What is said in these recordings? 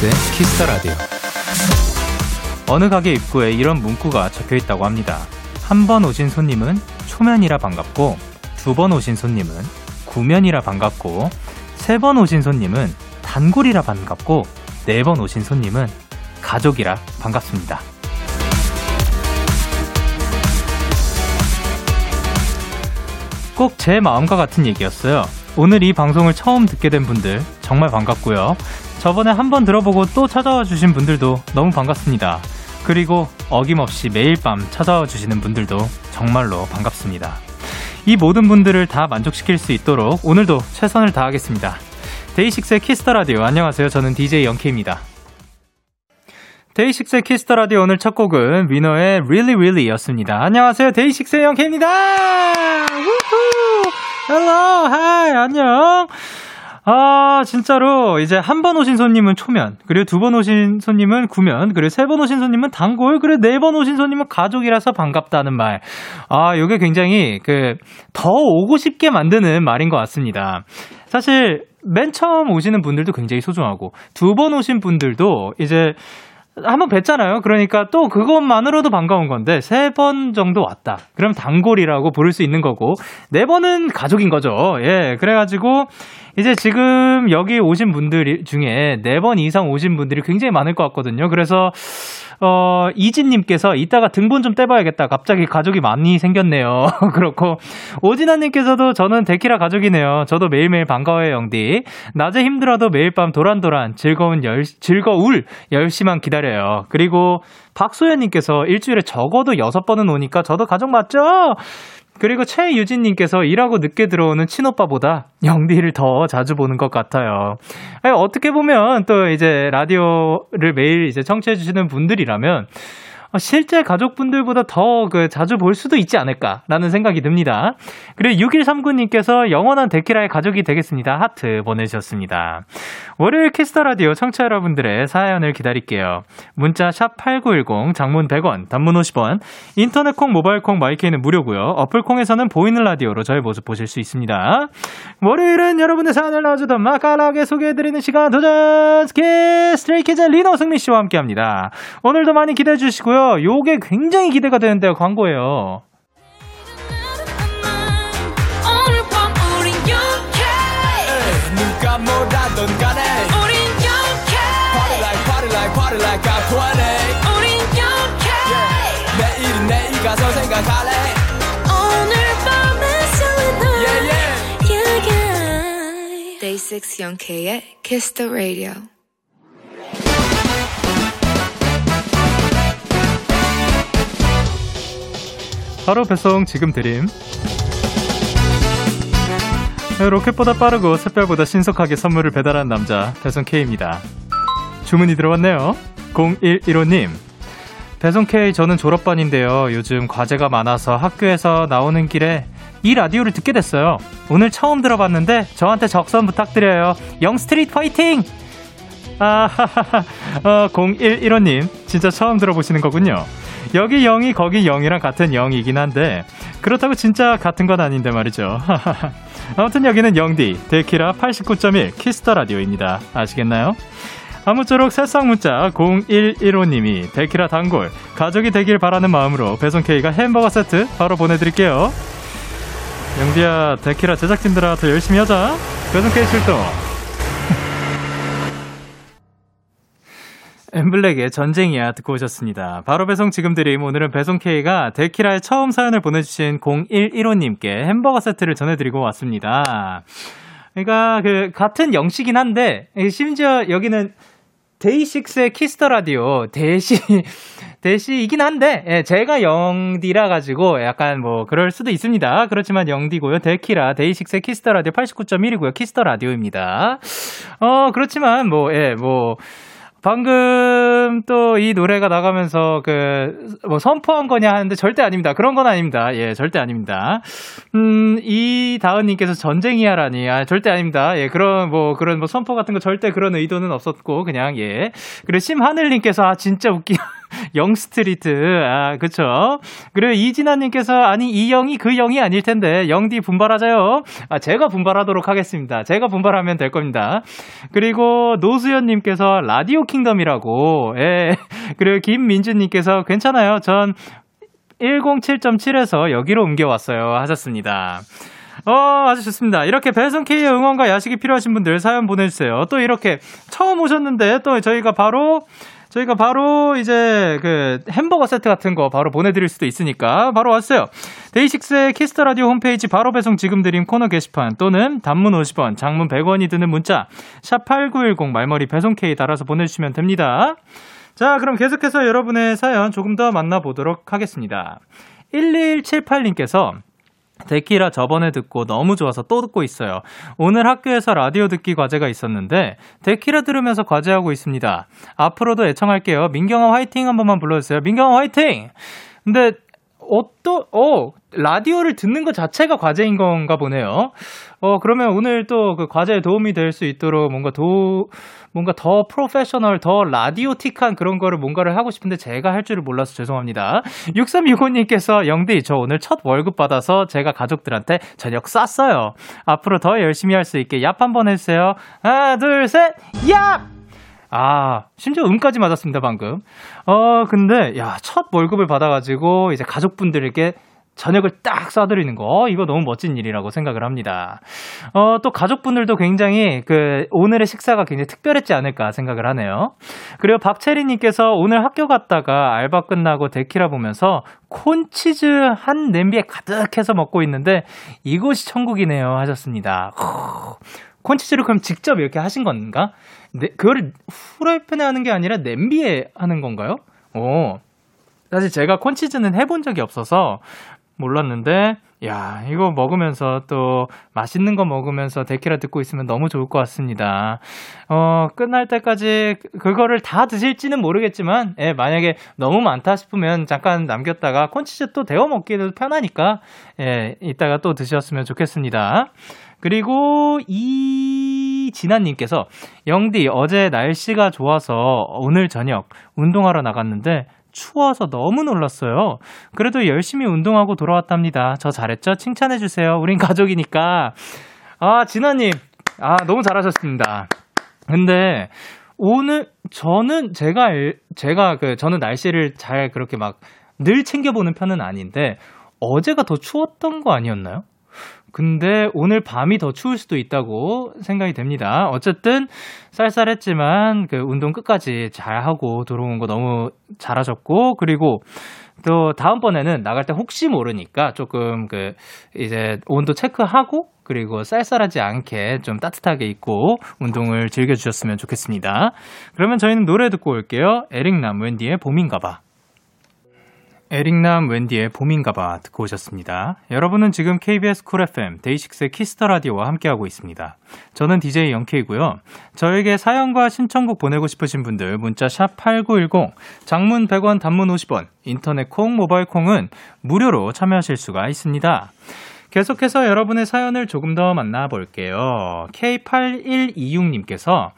DAY6의 Kiss the Radio. 어느 가게 입구에 이런 문구가 적혀 있다고 합니다. 한 번 오신 손님은 초면이라 반갑고, 두 번 오신 손님은 구면이라 반갑고, 세 번 오신 손님은 단골이라 반갑고, 네 번 오신 손님은 가족이라 반갑습니다. 꼭 제 마음과 같은 얘기였어요. 오늘 이 방송을 처음 듣게 된 분들 정말 반갑고요. 저번에 한 번 들어보고 또 찾아와 주신 분들도 너무 반갑습니다. 그리고 어김없이 매일 밤 찾아와 주시는 분들도 정말로 반갑습니다. 이 모든 분들을 다 만족시킬 수 있도록 오늘도 최선을 다하겠습니다. DAY6의 Kiss the Radio 안녕하세요. 저는 DJ Young K입니다. DAY6의 Kiss the Radio 오늘 첫 곡은 위너의 Really Really였습니다. 안녕하세요. DAY6의 Young K입니다. 우후! Hello, hi, 안녕. 아, 진짜로, 이제 한 번 오신 손님은 초면, 그리고 두 번 오신 손님은 구면, 그리고 세 번 오신 손님은 단골, 그리고 네 번 오신 손님은 가족이라서 반갑다는 말. 아, 요게 굉장히, 그, 더 오고 싶게 만드는 말인 것 같습니다. 사실, 맨 처음 오시는 분들도 굉장히 소중하고, 두 번 오신 분들도 이제, 한번 뵀잖아요. 그러니까 또 그것만으로도 반가운 건데 세 번 정도 왔다. 그럼 단골이라고 부를 수 있는 거고 네 번은 가족인 거죠. 예, 그래 가지고 이제 지금 여기 오신 분들 중에 네 번 이상 오신 분들이 굉장히 많을 것 같거든요. 그래서 어, 이진님께서 이따가 등본 좀 떼봐야겠다. 갑자기 가족이 많이 생겼네요. 그렇고, 오진아님께서도 저는 데키라 가족이네요. 저도 매일매일 반가워요, 영디. 낮에 힘들어도 매일 밤 도란도란 즐거운 열, 즐거울 열심만 기다려요. 그리고 박소연님께서 일주일에 적어도 여섯 번은 오니까 저도 가족 맞죠? 그리고 최유진님께서 일하고 늦게 들어오는 친오빠보다 영디를 더 자주 보는 것 같아요. 아니, 어떻게 보면 또 이제 라디오를 매일 이제 청취해주시는 분들이라면 어, 실제 가족분들보다 더 그 자주 볼 수도 있지 않을까라는 생각이 듭니다. 그리고 6139님께서 영원한 데키라의 가족이 되겠습니다. 하트 보내주셨습니다. 월요일 Kiss the Radio 청취자 여러분들의 사연을 기다릴게요. 문자 샵 8910 장문 100원, 단문 50원, 인터넷 콩, 모바일 콩, 마이케이는 무료고요. 어플 콩에서는 보이는 라디오로 저의 모습 보실 수 있습니다. 월요일은 여러분의 사연을 넣어주던 마카라하게 소개해드리는 시간 도전 스키 스트레이키즈 리노 승리 씨와 함께합니다. 오늘도 많이 기대해 주시고요. 요게 굉장히 기대가 되는데요. 광고예요. 오늘 밤 우린 영케 누가 뭐라던 간에. 우린 영케 Party like party like party like I'm 20 우린 영케 내일은 내일 가서 생각할래. 오늘 밤에 설레는 Yeah yeah. yeah Day 6 영케의 Kiss the Radio 바로 배송 지금 드림. 네, 로켓보다 빠르고 샛별보다 신속하게 선물을 배달한 남자 배송 K입니다. 주문이 들어왔네요. 0115님. 배송 K 저는 졸업반인데요. 요즘 과제가 많아서 학교에서 나오는 길에 이 라디오를 듣게 됐어요. 오늘 처음 들어봤는데 저한테 적선 부탁드려요. Young Street 파이팅! 아, 어, 0115님, 진짜 처음 들어보시는 거군요. 여기 0이 거기 0이랑 같은 0이긴 한데, 그렇다고 진짜 같은 건 아닌데 말이죠. 아무튼 여기는 영디, 데키라 89.1 Kiss the Radio입니다. 아시겠나요? 아무쪼록 새싹 문자 0115님이 데키라 단골, 가족이 되길 바라는 마음으로 배송 K가 햄버거 세트 바로 보내드릴게요. 영디야, 데키라 제작진들아 더 열심히 하자. 배송 K 출동. 엠블랙의 전쟁이야 듣고 오셨습니다. 바로 배송 지금 드림 오늘은 배송 K가 데키라에 처음 사연을 보내주신 0115님께 햄버거 세트를 전해드리고 왔습니다. 그러니까 그 같은 영시긴 한데 심지어 여기는 DAY6의 Kiss the Radio 대시 대시이긴 한데 예, 제가 영디라 가지고 약간 뭐 그럴 수도 있습니다. 그렇지만 영디고요. 데키라 DAY6의 Kiss the Radio 89.1이고요. Kiss the Radio입니다. 어 그렇지만 뭐 예, 뭐 방금 또 이 노래가 나가면서 그 뭐 선포한 거냐 하는데 절대 아닙니다. 그런 건 아닙니다. 예, 절대 아닙니다. 음, 이 다은님께서 전쟁이야라니. 아, 절대 아닙니다. 예, 그런 뭐 그런 뭐 선포 같은 거 절대 그런 의도는 없었고 그냥 예. 그리고 심하늘님께서 아 진짜 웃기. 영스트리트. 아, 그쵸. 그리고 이진아님께서, 아니, 이 영이 그 영이 아닐 텐데, 영디 분발하자요. 아, 제가 분발하도록 하겠습니다. 제가 분발하면 될 겁니다. 그리고 노수연님께서 라디오 킹덤이라고, 예. 그리고 김민주님께서 괜찮아요. 전 107.7에서 여기로 옮겨왔어요. 하셨습니다. 어, 아주 좋습니다. 이렇게 배송 K의 응원과 야식이 필요하신 분들 사연 보내주세요. 또 이렇게 처음 오셨는데 또 저희가 바로 저희가 바로 이제 그 햄버거 세트 같은 거 바로 보내드릴 수도 있으니까 바로 왔어요. DAY6의 Kiss the Radio 홈페이지 바로 배송 지금 드림 코너 게시판 또는 단문 50원, 장문 100원이 드는 문자 샵 #8910 말머리 배송 K 달아서 보내주시면 됩니다. 자, 그럼 계속해서 여러분의 사연 조금 더 만나보도록 하겠습니다. 1178님께서 데키라 저번에 듣고 너무 좋아서 또 듣고 있어요. 오늘 학교에서 라디오 듣기 과제가 있었는데 데키라 들으면서 과제하고 있습니다. 앞으로도 애청할게요. 민경아 화이팅 한 번만 불러주세요. 민경아 화이팅! 근데 어또 어 라디오를 듣는 것 자체가 과제인 건가 보네요. 어 그러면 오늘 또 그 과제에 도움이 될 수 있도록 뭔가 도 뭔가 더 프로페셔널, 더 라디오틱한 그런 거를 뭔가를 하고 싶은데 제가 할 줄을 몰라서 죄송합니다. 6365님께서 영디, 저 오늘 첫 월급 받아서 제가 가족들한테 저녁 쐈어요. 앞으로 더 열심히 할 수 있게 얍 한번 해주세요. 하나, 둘, 셋, 얍! 아, 심지어 음까지 맞았습니다, 방금. 어, 근데, 야, 첫 월급을 받아가지고, 이제 가족분들에게 저녁을 딱 쏴드리는 거, 이거 너무 멋진 일이라고 생각을 합니다. 어, 또 가족분들도 굉장히 그, 오늘의 식사가 굉장히 특별했지 않을까 생각을 하네요. 그리고 박채리님께서 오늘 학교 갔다가 알바 끝나고 데키라 보면서 콘치즈 한 냄비에 가득해서 먹고 있는데 이곳이 천국이네요 하셨습니다. 콘치즈를 그럼 직접 이렇게 하신 건가? 네, 그거를 후라이팬에 하는 게 아니라 냄비에 하는 건가요? 오. 사실 제가 콘치즈는 해본 적이 없어서 몰랐는데, 야, 이거 먹으면서 또 맛있는 거 먹으면서 데키라 듣고 있으면 너무 좋을 것 같습니다. 어, 끝날 때까지 그거를 다 드실지는 모르겠지만, 예, 만약에 너무 많다 싶으면 잠깐 남겼다가 콘치즈 또 데워 먹기도 편하니까, 예, 이따가 또 드셨으면 좋겠습니다. 그리고 이 진아님께서 영디 어제 날씨가 좋아서 오늘 저녁 운동하러 나갔는데 추워서 너무 놀랐어요. 그래도 열심히 운동하고 돌아왔답니다. 저 잘했죠? 칭찬해주세요. 우린 가족이니까. 아, 진아님. 아, 너무 잘하셨습니다. 근데, 오늘, 저는, 제가, 제가 그, 저는 날씨를 잘 그렇게 막 늘 챙겨보는 편은 아닌데, 어제가 더 추웠던 거 아니었나요? 근데 오늘 밤이 더 추울 수도 있다고 생각이 됩니다. 어쨌든 쌀쌀했지만 그 운동 끝까지 잘 하고 들어온 거 너무 잘하셨고 그리고 또 다음번에는 나갈 때 혹시 모르니까 조금 그 이제 온도 체크하고 그리고 쌀쌀하지 않게 좀 따뜻하게 입고 운동을 즐겨주셨으면 좋겠습니다. 그러면 저희는 노래 듣고 올게요. 에릭남 웬디의 봄인가봐. 에릭남 웬디의 봄인가봐 듣고 오셨습니다. 여러분은 지금 KBS 쿨 FM 데이식스의 키스터 라디오와 함께하고 있습니다. 저는 DJ 영케이고요. 저에게 사연과 신청곡 보내고 싶으신 분들 문자 샵 #8910 장문 100원, 단문 50원, 인터넷 콩, 모바일 콩은 무료로 참여하실 수가 있습니다. 계속해서 여러분의 사연을 조금 더 만나볼게요. K8126님께서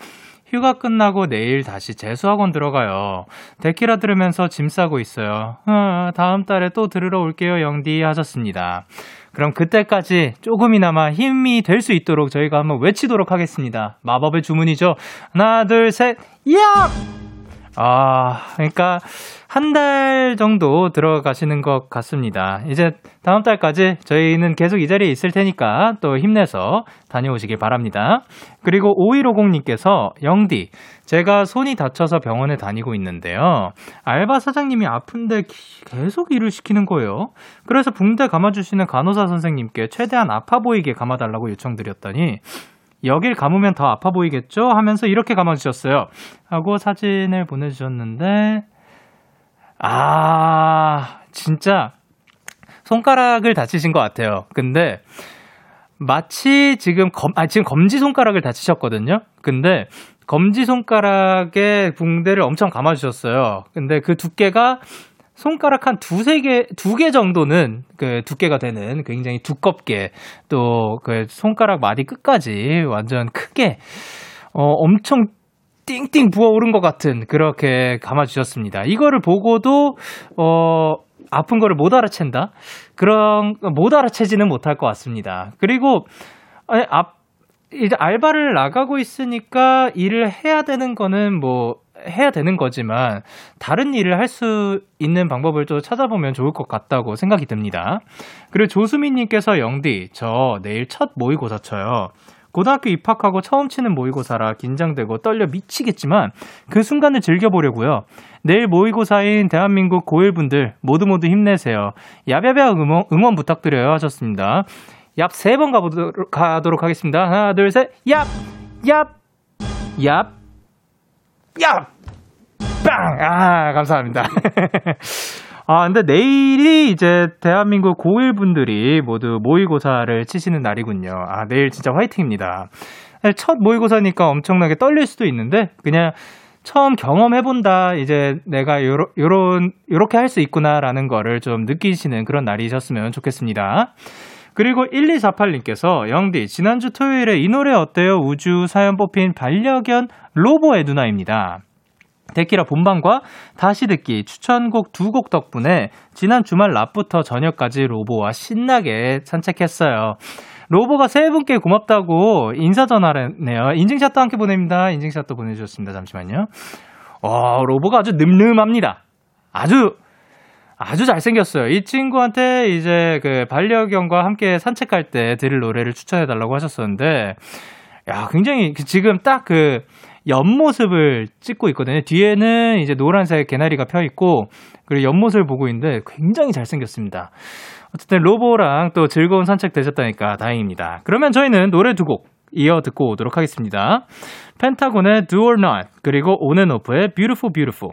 휴가 끝나고 내일 다시 재수학원 들어가요. 데키라 들으면서 짐 싸고 있어요. 아, 다음 달에 또 들으러 올게요, 영디 하셨습니다. 그럼 그때까지 조금이나마 힘이 될 수 있도록 저희가 한번 외치도록 하겠습니다. 마법의 주문이죠. 하나, 둘, 셋, 야! 아, 그러니까 한 달 정도 들어가시는 것 같습니다. 이제 다음 달까지 저희는 계속 이 자리에 있을 테니까 또 힘내서 다녀오시길 바랍니다. 그리고 5150님께서 영디, 제가 손이 다쳐서 병원에 다니고 있는데요. 알바 사장님이 아픈데 계속 일을 시키는 거예요. 그래서 붕대 감아주시는 간호사 선생님께 최대한 아파 보이게 감아달라고 요청드렸더니 여길 감으면 더 아파 보이겠죠? 하면서 이렇게 감아주셨어요. 하고 사진을 보내주셨는데, 아, 진짜 손가락을 다치신 것 같아요. 근데 마치 지금 검, 아, 지금 검지 손가락을 다치셨거든요? 근데 검지 손가락에 붕대를 엄청 감아주셨어요. 근데 그 두께가 손가락 한 두세 개, 두 개 정도는 그 두께가 되는 굉장히 두껍게 또 그 손가락 마디 끝까지 완전 크게 어, 엄청 띵띵 부어오른 것 같은 그렇게 감아주셨습니다. 이거를 보고도 어 아픈 거를 못 알아챈다 그런 못 알아채지는 못할 것 같습니다. 그리고 아니, 앞 이제 알바를 나가고 있으니까 일을 해야 되는 거는 뭐 해야 되는 거지만 다른 일을 할 수 있는 방법을 또 찾아보면 좋을 것 같다고 생각이 듭니다. 그리고 조수민님께서 영디 저 내일 첫 모의고사 쳐요. 고등학교 입학하고 처음 치는 모의고사라 긴장되고 떨려 미치겠지만 그 순간을 즐겨보려고요. 내일 모의고사인 대한민국 고1분들 모두 모두 힘내세요. 야야야 응원, 응원 부탁드려요 하셨습니다. 얍 세 번 가보도록 하겠습니다. 하나 둘 셋. 얍! 얍! 얍! 얍! 빵! 아, 감사합니다. 아, 근데 내일이 이제 대한민국 고1 분들이 모두 모의고사를 치시는 날이군요. 아, 내일 진짜 화이팅입니다. 첫 모의고사니까 엄청나게 떨릴 수도 있는데, 그냥 처음 경험해본다, 이제 내가 요러, 요런, 요렇게 할 수 있구나라는 거를 좀 느끼시는 그런 날이셨으면 좋겠습니다. 그리고 1248님께서 영디 지난주 토요일에 이 노래 어때요? 우주 사연 뽑힌 반려견 로보의 누나입니다. 데키라 본방과 다시 듣기 추천곡 두 곡 덕분에 지난 주말 낮부터 저녁까지 로보와 신나게 산책했어요. 로보가 세 분께 고맙다고 인사 전화를 했네요. 인증샷도 함께 보냅니다. 인증샷도 보내주셨습니다. 잠시만요. 와, 로보가 아주 늠름합니다. 아주 아주 잘생겼어요. 이 친구한테 이제 그 반려견과 함께 산책할 때 들을 노래를 추천해 달라고 하셨었는데, 야, 굉장히 그 지금 딱 그 옆모습을 찍고 있거든요. 뒤에는 이제 노란색 개나리가 펴 있고, 그리고 옆모습을 보고 있는데 굉장히 잘생겼습니다. 어쨌든 로보랑 또 즐거운 산책 되셨다니까 다행입니다. 그러면 저희는 노래 두 곡 이어 듣고 오도록 하겠습니다. 펜타곤의 Do or Not, 그리고 온앤오프의 Beautiful Beautiful.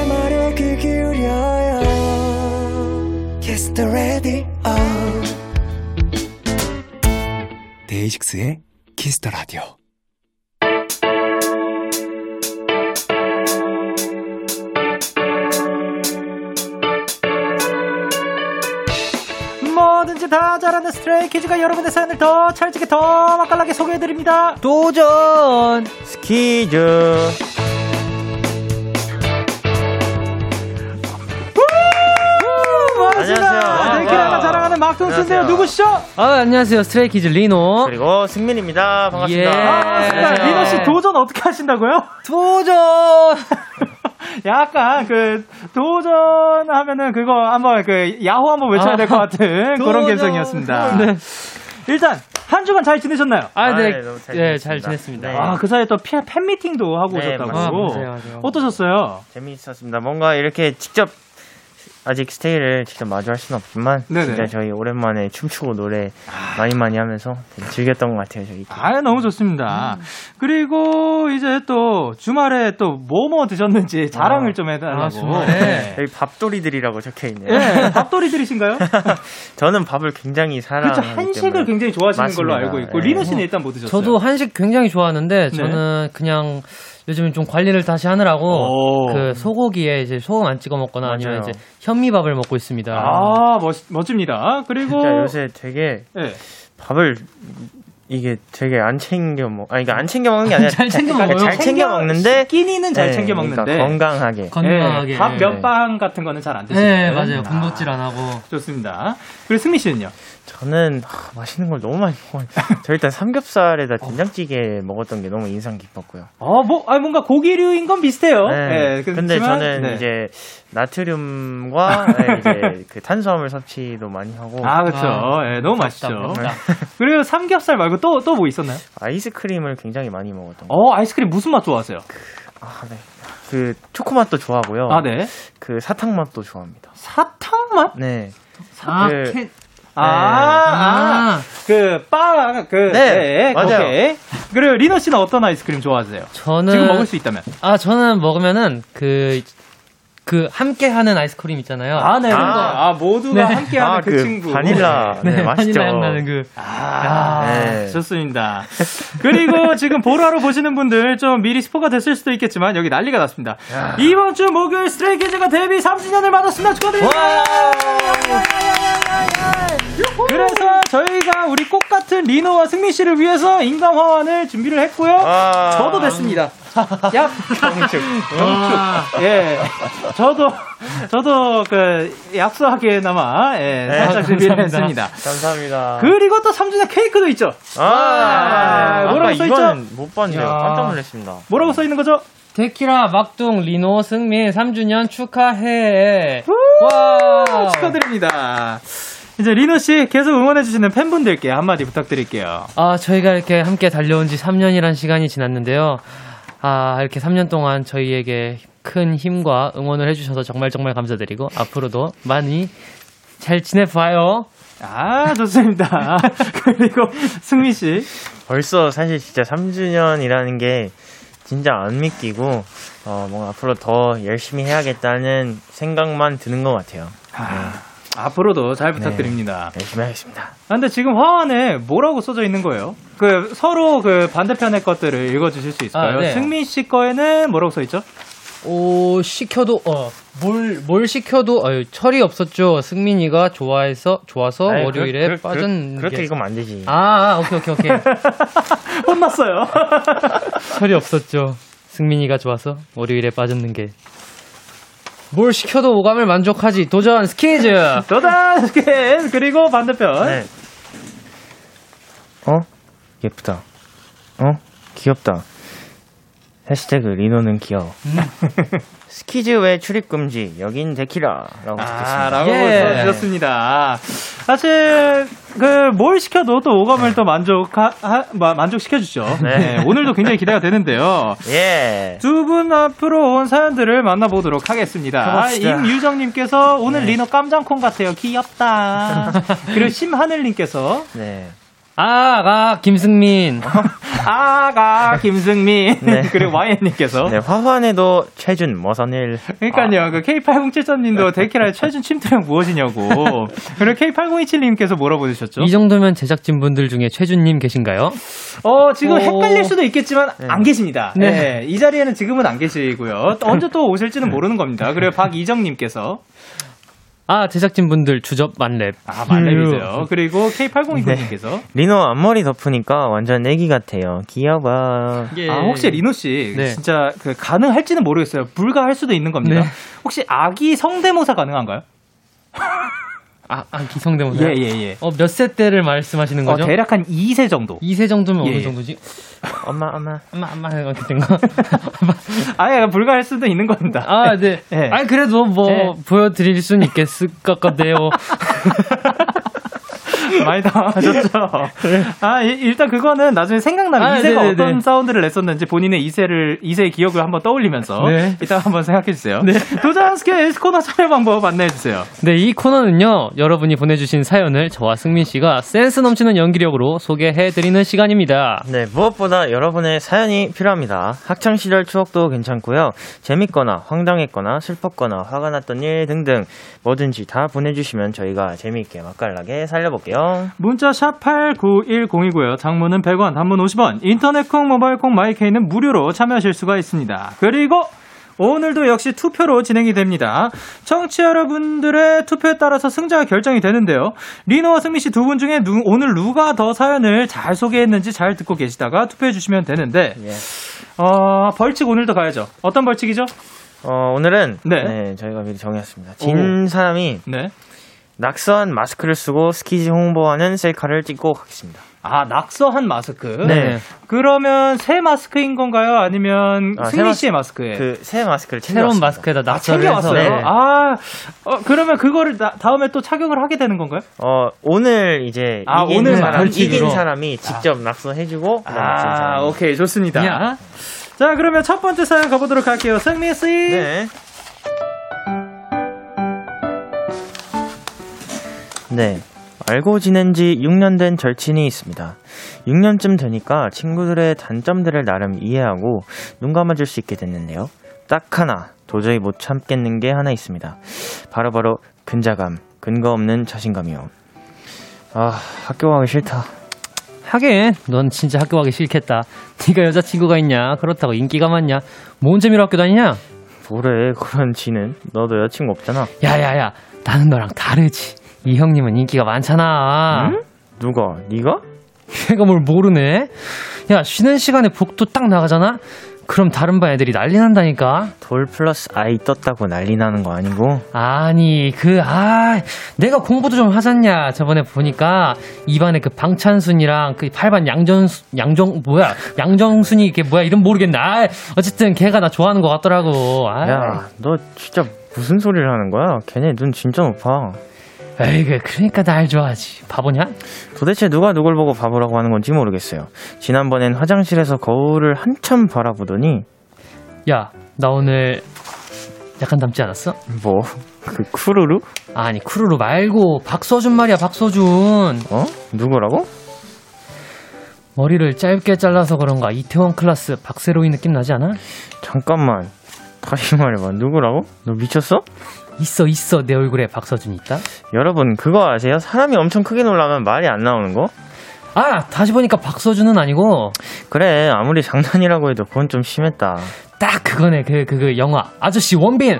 Kiss the Radio 데이식스의 the Radio 뭐든지 다 잘하는 스트레이키즈가 여러분의 사연을 더 찰지게 더 맛깔나게 소개해드립니다. 도전 스키즈 안녕하세요. 누구시죠? 아, 안녕하세요. 스트레이키즈 리노. 그리고 승민입니다 반갑습니다 예. 아, 반갑습니다. 리노 씨 도전 어떻게 하신다고요? 도전! 약간 그 도전하면은 그거 한번 그 야호 한번 외쳐야 될 것 같은 그런 도전. 감성이었습니다. 네. 일단 한 주간 잘 지내셨나요? 아, 아, 네. 네, 너무 잘 네, 지냈습니다. 잘 지냈습니다. 네. 아, 그 사이에 또 팬, 팬미팅도 하고 네, 오셨다고. 아, 맞아요, 맞아요. 어떠셨어요? 재미있었습니다 뭔가 이렇게 직접 아직 스테이를 직접 마주할 수는 없지만 네네. 진짜 저희 오랜만에 춤추고 노래 많이 많이 하면서 되게 즐겼던 것 같아요 저희 아, 너무 좋습니다. 그리고 이제 또 주말에 또뭐뭐 드셨는지 자랑을 아. 좀 해달라고. 아, 주말에? 네. 여기 밥돌이들이라고 적혀 있네요 예, 밥돌이들이신가요? 저는 밥을 굉장히 사랑하기 그렇죠. 한식을 때문에 굉장히 좋아하시는 걸로 맞습니다. 알고 있고 네. 리노 씨는 일단 뭐 드셨어요? 저도 한식 굉장히 좋아하는데, 네. 저는 그냥 요즘 좀 관리를 다시 하느라고, 오. 그 소고기에 이제 소금 안 찍어 먹거나 아니면 맞아요. 이제 현미밥을 먹고 있습니다. 아, 멋, 멋집니다. 그리고 진짜 요새 되게 예. 밥을 이게 되게 안 챙겨 먹, 아니, 그러니까 안 챙겨 먹는 게 아니라 잘 챙겨 그러니까 먹어요. 잘 챙겨 먹는데 끼니는 잘 네, 챙겨 먹는데 그러니까 건강하게. 건강하게. 예, 밥몇 방 같은 거는 잘 안 드시는 네, 거예요? 맞아요. 군것질 안 하고. 좋습니다. 그리고 승미 씨는요? 저는 하, 맛있는 걸 너무 많이 먹어요. 저 일단 삼겹살에다 된장찌개 먹었던 게 너무 인상 깊었고요. 어, 뭐, 아, 뭔가 고기류인 건 비슷해요. 네. 예, 근데 그렇지만, 저는 네. 이제 나트륨과 네, 이제 그 탄수화물 섭취도 많이 하고 아, 그렇죠. 아, 예, 너무 맛있죠. 그리고 삼겹살 말고 또, 또 뭐 있었나요? 아이스크림을 굉장히 많이 먹었던 거. 어, 아이스크림 무슨 맛 좋아하세요? 아, 네. 그 초코 맛도 좋아하고요. 아, 네. 그 사탕 맛도 좋아합니다. 사탕 맛? 네. 아, 그- 캐, 아, 아, 아. 그, 빠, 그, 네, 맞아요. 오케이. 그리고 리너 씨는 어떤 아이스크림 좋아하세요? 저는 지금 먹을 수 있다면. 아 저는 먹으면은 그. 그 함께 하는 아이스크림 있잖아요. 아, 네. 아. 아, 아 모두가 네. 함께 하는 아, 그, 친구. 바닐라. 네, 네, 맛있죠. 바닐라 향 나는 그. 아, 네. 좋습니다. 그리고 지금 보라로 보시는 분들 좀 미리 스포가 됐을 수도 있겠지만 여기 난리가 났습니다. 이번 주 목요일 스트레이키즈가 데뷔 3주년을 맞았습니다. 축하드립니다. 그래서 저희가 우리 꽃 같은 리노와 승민 씨를 위해서 인간 화환을 준비를 했고요. 아. 저도 됐습니다. 야, 경축. 경축. 예. 저도, 저도 그 약소하게나마, 예, 네, 살짝 준비를 감사합니다. 했습니다. 감사합니다. 그리고 또 3주년 케이크도 있죠. 아, 아, 뭐라고 써 있죠? 이거는 못. 야. 깜짝 놀랐습니다. 뭐라고 써 있는 거죠? 데키라 막둥 리노 승민 3주년 축하해. 와 축하드립니다. 이제 리노 씨 계속 응원해주시는 팬분들께 한마디 부탁드릴게요. 아, 저희가 이렇게 함께 달려온 지 3년이란 시간이 지났는데요. 아, 이렇게 3년 동안 저희에게 큰 힘과 응원을 해주셔서 정말 정말 감사드리고, 앞으로도 많이 잘 지내봐요. 아, 좋습니다. 그리고 승민 씨. 벌써 사실 진짜 3주년이라는 게 진짜 안 믿기고, 어, 뭔가 앞으로 더 열심히 해야겠다는 생각만 드는 것 같아요. 아, 앞으로도 잘 부탁드립니다. 열심히 하겠습니다. 아, 근데 지금 화환에 뭐라고 써져 있는 거예요? 그 서로 그 반대편의 것들을 읽어주실 수 있을까요? 아, 네. 승민 씨 거에는 뭐라고 써 있죠? 오, 시켜도, 어, 뭘, 뭘 시켜도, 어, 철이 없었죠. 승민이가 좋아해서, 좋아서 아이, 월요일에 그- 그- 빠졌는 그, 렇게 게. 읽으면 안 되지. 아, 아, 오케이, 오케이, 오케이. 혼났어요. 철이 없었죠. 승민이가 좋아서 월요일에 빠졌는 게. 뭘 시켜도 오감을 만족하지. 도전 스키즈. 도단 스캔 그리고 반대편. 네. 어? 예쁘다. 어? 귀엽다. 해시태그 리노는 귀여워. 스키즈 외 출입 금지. 여긴 데키라. 라고 아, 적혔습니다. 라고 예. 써주셨습니다. 사실, 그, 뭘 시켜도 또 오감을 또 만족, 하, 마- 만족시켜 주죠. 네. 네, 오늘도 굉장히 기대가 되는데요. 예. 두 분 앞으로 온 사연들을 만나보도록 하겠습니다. 가봅시다. 임유정님께서 오늘 네. 리노 깜장콩 같아요. 귀엽다. 그리고 심하늘님께서 아, 아, 김승민. 아가 김승민 네. 그리고 와이엔님께서 네, 화환에도 최준, 머선일. 그러니까요. 그 K8073님도 데키라의 최준 침투력 무엇이냐고. 그리고 K8027님께서 뭐라 보내셨죠? 이 정도면 제작진 분들 중에 최준님 계신가요? 어, 지금 오. 헷갈릴 수도 있겠지만 안 계십니다. 네. 네. 이 자리에는 지금은 안 계시고요. 또 언제 또 오실지는 모르는 겁니다. 그리고 박이정님께서 아, 제작진분들 주접 만렙. 아, 만렙이세요. 그리고 K8029님께서 리노 앞머리 덮으니까 완전 애기 같아요. 귀여워. 아, 혹시 리노 씨 네. 진짜 그 가능할지는 모르겠어요. 불가할 수도 있는 겁니다. 네. 혹시 아기 성대모사 가능한가요? 아, 아 기성대모사. 예, 예, 예. 어, 몇 세 때를 말씀하시는 어, 거죠? 대략 한 2세 정도. 2세 정도면 예, 어느 예. 정도지? 엄마, 엄마. 엄마, 엄마, 이렇게 된 거. 아예 불가할 수도 있는 겁니다. 아, 네. 예. 아니, 그래도 뭐, 예. 보여드릴 수는 있겠을 것 같네요. 많이 당황하셨죠? 아, 이- 일단 그거는 나중에 생각나면 아, 이세가 네네네. 어떤 사운드를 냈었는지 본인의 이세를, 이세의 기억을 한번 떠올리면서 네. 이따 한번 생각해 주세요. 도전 스키즈 코너 참여 방법 안내해 주세요. 네, 이 코너는요, 여러분이 보내주신 사연을 저와 승민 씨가 센스 넘치는 연기력으로 소개해 드리는 시간입니다. 네, 무엇보다 여러분의 사연이 필요합니다. 학창 시절 추억도 괜찮고요. 재밌거나, 황당했거나, 슬펐거나, 화가 났던 일 등등 뭐든지 다 보내주시면 저희가 재미있게 맛깔나게 살려볼게요. 문자 샵 8910이고요. 장문은 100원, 단문 50원, 인터넷 콩, 모바일 콩, 마이케이는 무료로 참여하실 수가 있습니다. 그리고 오늘도 역시 투표로 진행이 됩니다. 청취 여러분들의 투표에 따라서 승자가 결정이 되는데요. 리노와 승민 씨 두 분 중에 누- 오늘 누가 더 사연을 잘 소개했는지 잘 듣고 계시다가 투표해 주시면 되는데 예. 어, 벌칙 오늘도 가야죠. 어떤 벌칙이죠? 어, 오늘은 네. 네. 저희가 미리 정했습니다. 진 사람이 네. 낙서한 마스크를 쓰고 스키지 홍보하는 셀카를 찍고 가겠습니다. 아, 낙서한 마스크. 네. 그러면 새 마스크인 건가요? 아니면 아, 마스- 씨의 마스크예요? 그새 마스크를 새로운 챙겨왔습니다. 마스크에다 아, 낙서를 해서. 챙겨왔어요? 네. 아, 어, 그러면 그거를 나- 다음에 또 착용을 하게 되는 건가요? 어, 오늘 이제 아, 이긴, 오늘 사람, 벌칙으로. 이긴 사람이 직접 낙서해주고 그다음에 진 아. 오케이, 좋습니다. 야. 자, 그러면 첫 번째 사연 가보도록 할게요. 승민 씨. 네. 네. 알고 지낸 지 6년 된 절친이 있습니다. 6년쯤 되니까 친구들의 단점들을 나름 이해하고 눈 감아줄 수 있게 됐는데요. 딱 하나 도저히 못 참겠는 게 하나 있습니다. 바로 바로 근자감, 근거 없는 자신감이요. 아, 학교 가기 싫다. 하긴 넌 진짜 학교 가기 싫겠다. 네가 여자친구가 있냐? 그렇다고 인기가 많냐? 뭔 재미로 학교 다니냐? 뭐래, 그런 지는. 너도 여자친구 없잖아. 야야야, 나는 너랑 다르지. 이 형님은 인기가 많잖아. 응? 누가? 네가? 걔가 뭘 모르네? 야, 쉬는 시간에 복도 딱 나가잖아? 그럼 다른 반 애들이 난리 난다니까? 돌 플러스 아이 떴다고 난리 나는 거 아니고? 아니, 그, 아, 내가 공부도 좀 하잖냐. 저번에 보니까, 이반에 그 방찬순이랑 그 8반 양전, 양정, 뭐야, 양정순이 이게 뭐야, 이름 모르겠네. 아, 어쨌든 걔가 나 좋아하는 것 같더라고. 아, 야, 너 진짜 무슨 소리를 하는 거야? 걔네 눈 진짜 높아. 에이그, 그러니까 날 좋아하지. 바보냐? 도대체 누가 누굴 보고 바보라고 하는 건지 모르겠어요. 지난번엔 화장실에서 거울을 한참 바라보더니 야, 나 오늘 약간 닮지 않았어? 뭐? 그 쿠루루? 아니, 쿠루루 말고, 박서준 말이야, 박서준. 어? 누구라고? 머리를 짧게 잘라서 그런가, 이태원 클라스 박세로이 느낌 나지 않아? 잠깐만. 다시 말해봐. 누구라고? 너 미쳤어? 있어, 있어. 내 얼굴에 박서준 있다. 여러분 그거 아세요? 사람이 엄청 크게 놀라면 말이 안 나오는 거? 아, 다시 보니까 박서준은 아니고, 그래 아무리 장난이라고 해도 그건 좀 심했다. 딱 그거네. 그, 그, 그, 영화. 아저씨 원빈!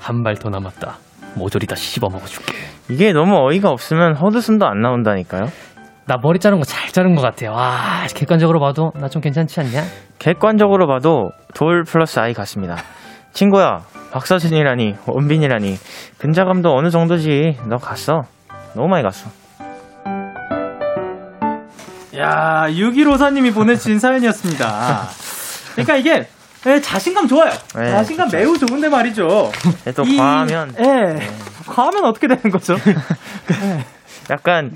한 발 더 남았다. 모조리 다 씹어 먹어줄게. 이게 너무 어이가 없으면 헛웃음도 안 나온다니까요. 나 머리 자른 거 잘 자른 것 같아. 와, 객관적으로 봐도 나 좀 괜찮지 않냐? 객관적으로 봐도 돌 플러스 아이 같습니다. 친구야, 박서준이라니, 원빈이라니, 근자감도 어느 정도지. 너 갔어. 너무 많이 갔어. 야, 6154님이 보내주신 사연이었습니다. 그러니까 이게 예, 자신감 좋아요. 네, 자신감 좋죠. 매우 좋은데 말이죠. 근데 또 이- 과하면 예. 과하면 어떻게 되는 거죠? 약간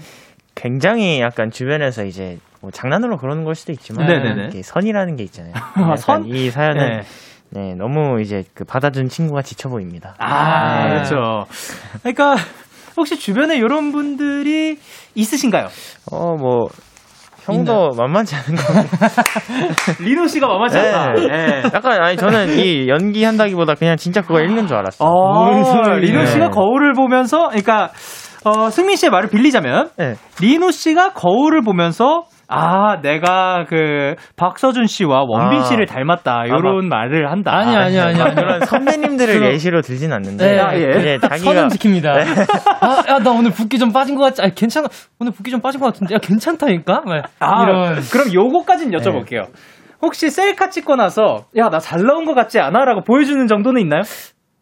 굉장히 약간 주변에서 이제 뭐 장난으로 그러는 걸 수도 있지만 네네네. 이렇게 선이라는 게 있잖아요. 선? 이 사연은 네. 네, 너무 이제 그 받아준 친구가 지쳐 보입니다. 아, 네. 그렇죠. 그러니까 혹시 주변에 이런 분들이 있으신가요? 어, 뭐 형도 만만치 않은 거. 리노 씨가 만만치 않다. 네. 예. 약간 아니 저는 이 연기한다기보다 그냥 진짜 그거 읽는 줄 알았어. 아, 리노 씨가 네. 거울을 보면서, 그러니까 어, 승민 씨의 말을 빌리자면 네. 리노 씨가 거울을 보면서 아, 내가 그 박서준 씨와 원빈 아. 씨를 닮았다. 이런 말을 한다. 아니, 아니, 아니, 아니. 그런 선배님들을 그럼- 예시로 들진 않는데 네, 아, 예. 이제 딱 자기가 선은 지킵니다. 아, 야, 나 오늘 붓기 좀 빠진 것 같지? 아니, 괜찮아. 오늘 붓기 좀 빠진 것 같은데. 야, 괜찮다니까? 막 아, 이런. 그럼 요거까진 여쭤볼게요. 혹시 셀카 찍고 나서 야, 나 잘 나온 것 같지 않아? 라고 보여주는 정도는 있나요?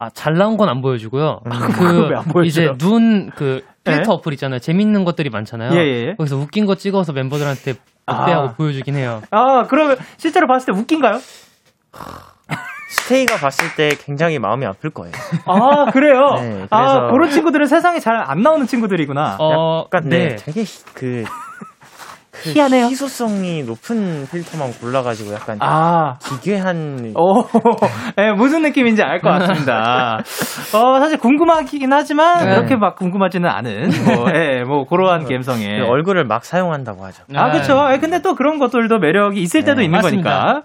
아, 잘 나온 건 안 보여주고요. 그거 왜안 그, 보여줘요? 이제 눈, 그, 필터 네? 어플 있잖아요. 재밌는 것들이 많잖아요. 예, 예, 예. 거기서 웃긴 거 찍어서 멤버들한테 어때하고 아. 보여주긴 해요. 아, 그러면 실제로 봤을 때 웃긴가요? 스테이가 봤을 때 굉장히 마음이 아플 거예요. 아, 그래요? 네, 아, 그래서- 그런 친구들은 세상에 잘 안 나오는 친구들이구나. 어, 약간 네, 되게 히- 그, 그 희한해요. 희소성이 높은 필터만 골라가지고 약간 아, 기괴한 오, 예, 무슨 느낌인지 알 것 같습니다. 어, 사실 궁금하긴 하지만, 네. 그렇게 막 궁금하지는 않은, 뭐, 예, 뭐, 그러한 감성에. 그 얼굴을 막 사용한다고 하죠. 아, 그쵸. 예, 근데 또 그런 것들도 매력이 있을 때도 네, 있는 맞습니다. 거니까.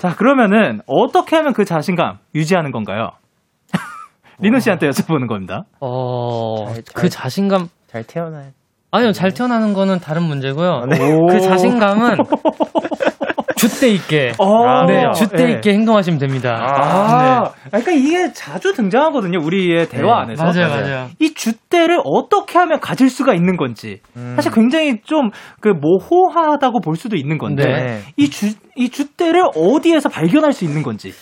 자, 그러면은, 어떻게 하면 그 자신감 유지하는 건가요? 리노 씨한테 여쭤보는 겁니다. 어, 잘- 그 잘- 자신감, 잘 태어나요. 아니요, 잘 태어나는 거는 다른 문제고요. 네. 그 자신감은 줏대 있게, 어, 네, 아, 줏대 예. 있게 행동하시면 됩니다. 아, 그러니까 이게 자주 등장하거든요. 우리의 대화 네, 안에서. 맞아요, 맞아요. 이 줏대를 어떻게 하면 가질 수가 있는 건지. 음. 사실 굉장히 좀 그 모호하다고 볼 수도 있는 건데. 네. 이 주, 이 줏대를 어디에서 발견할 수 있는 건지.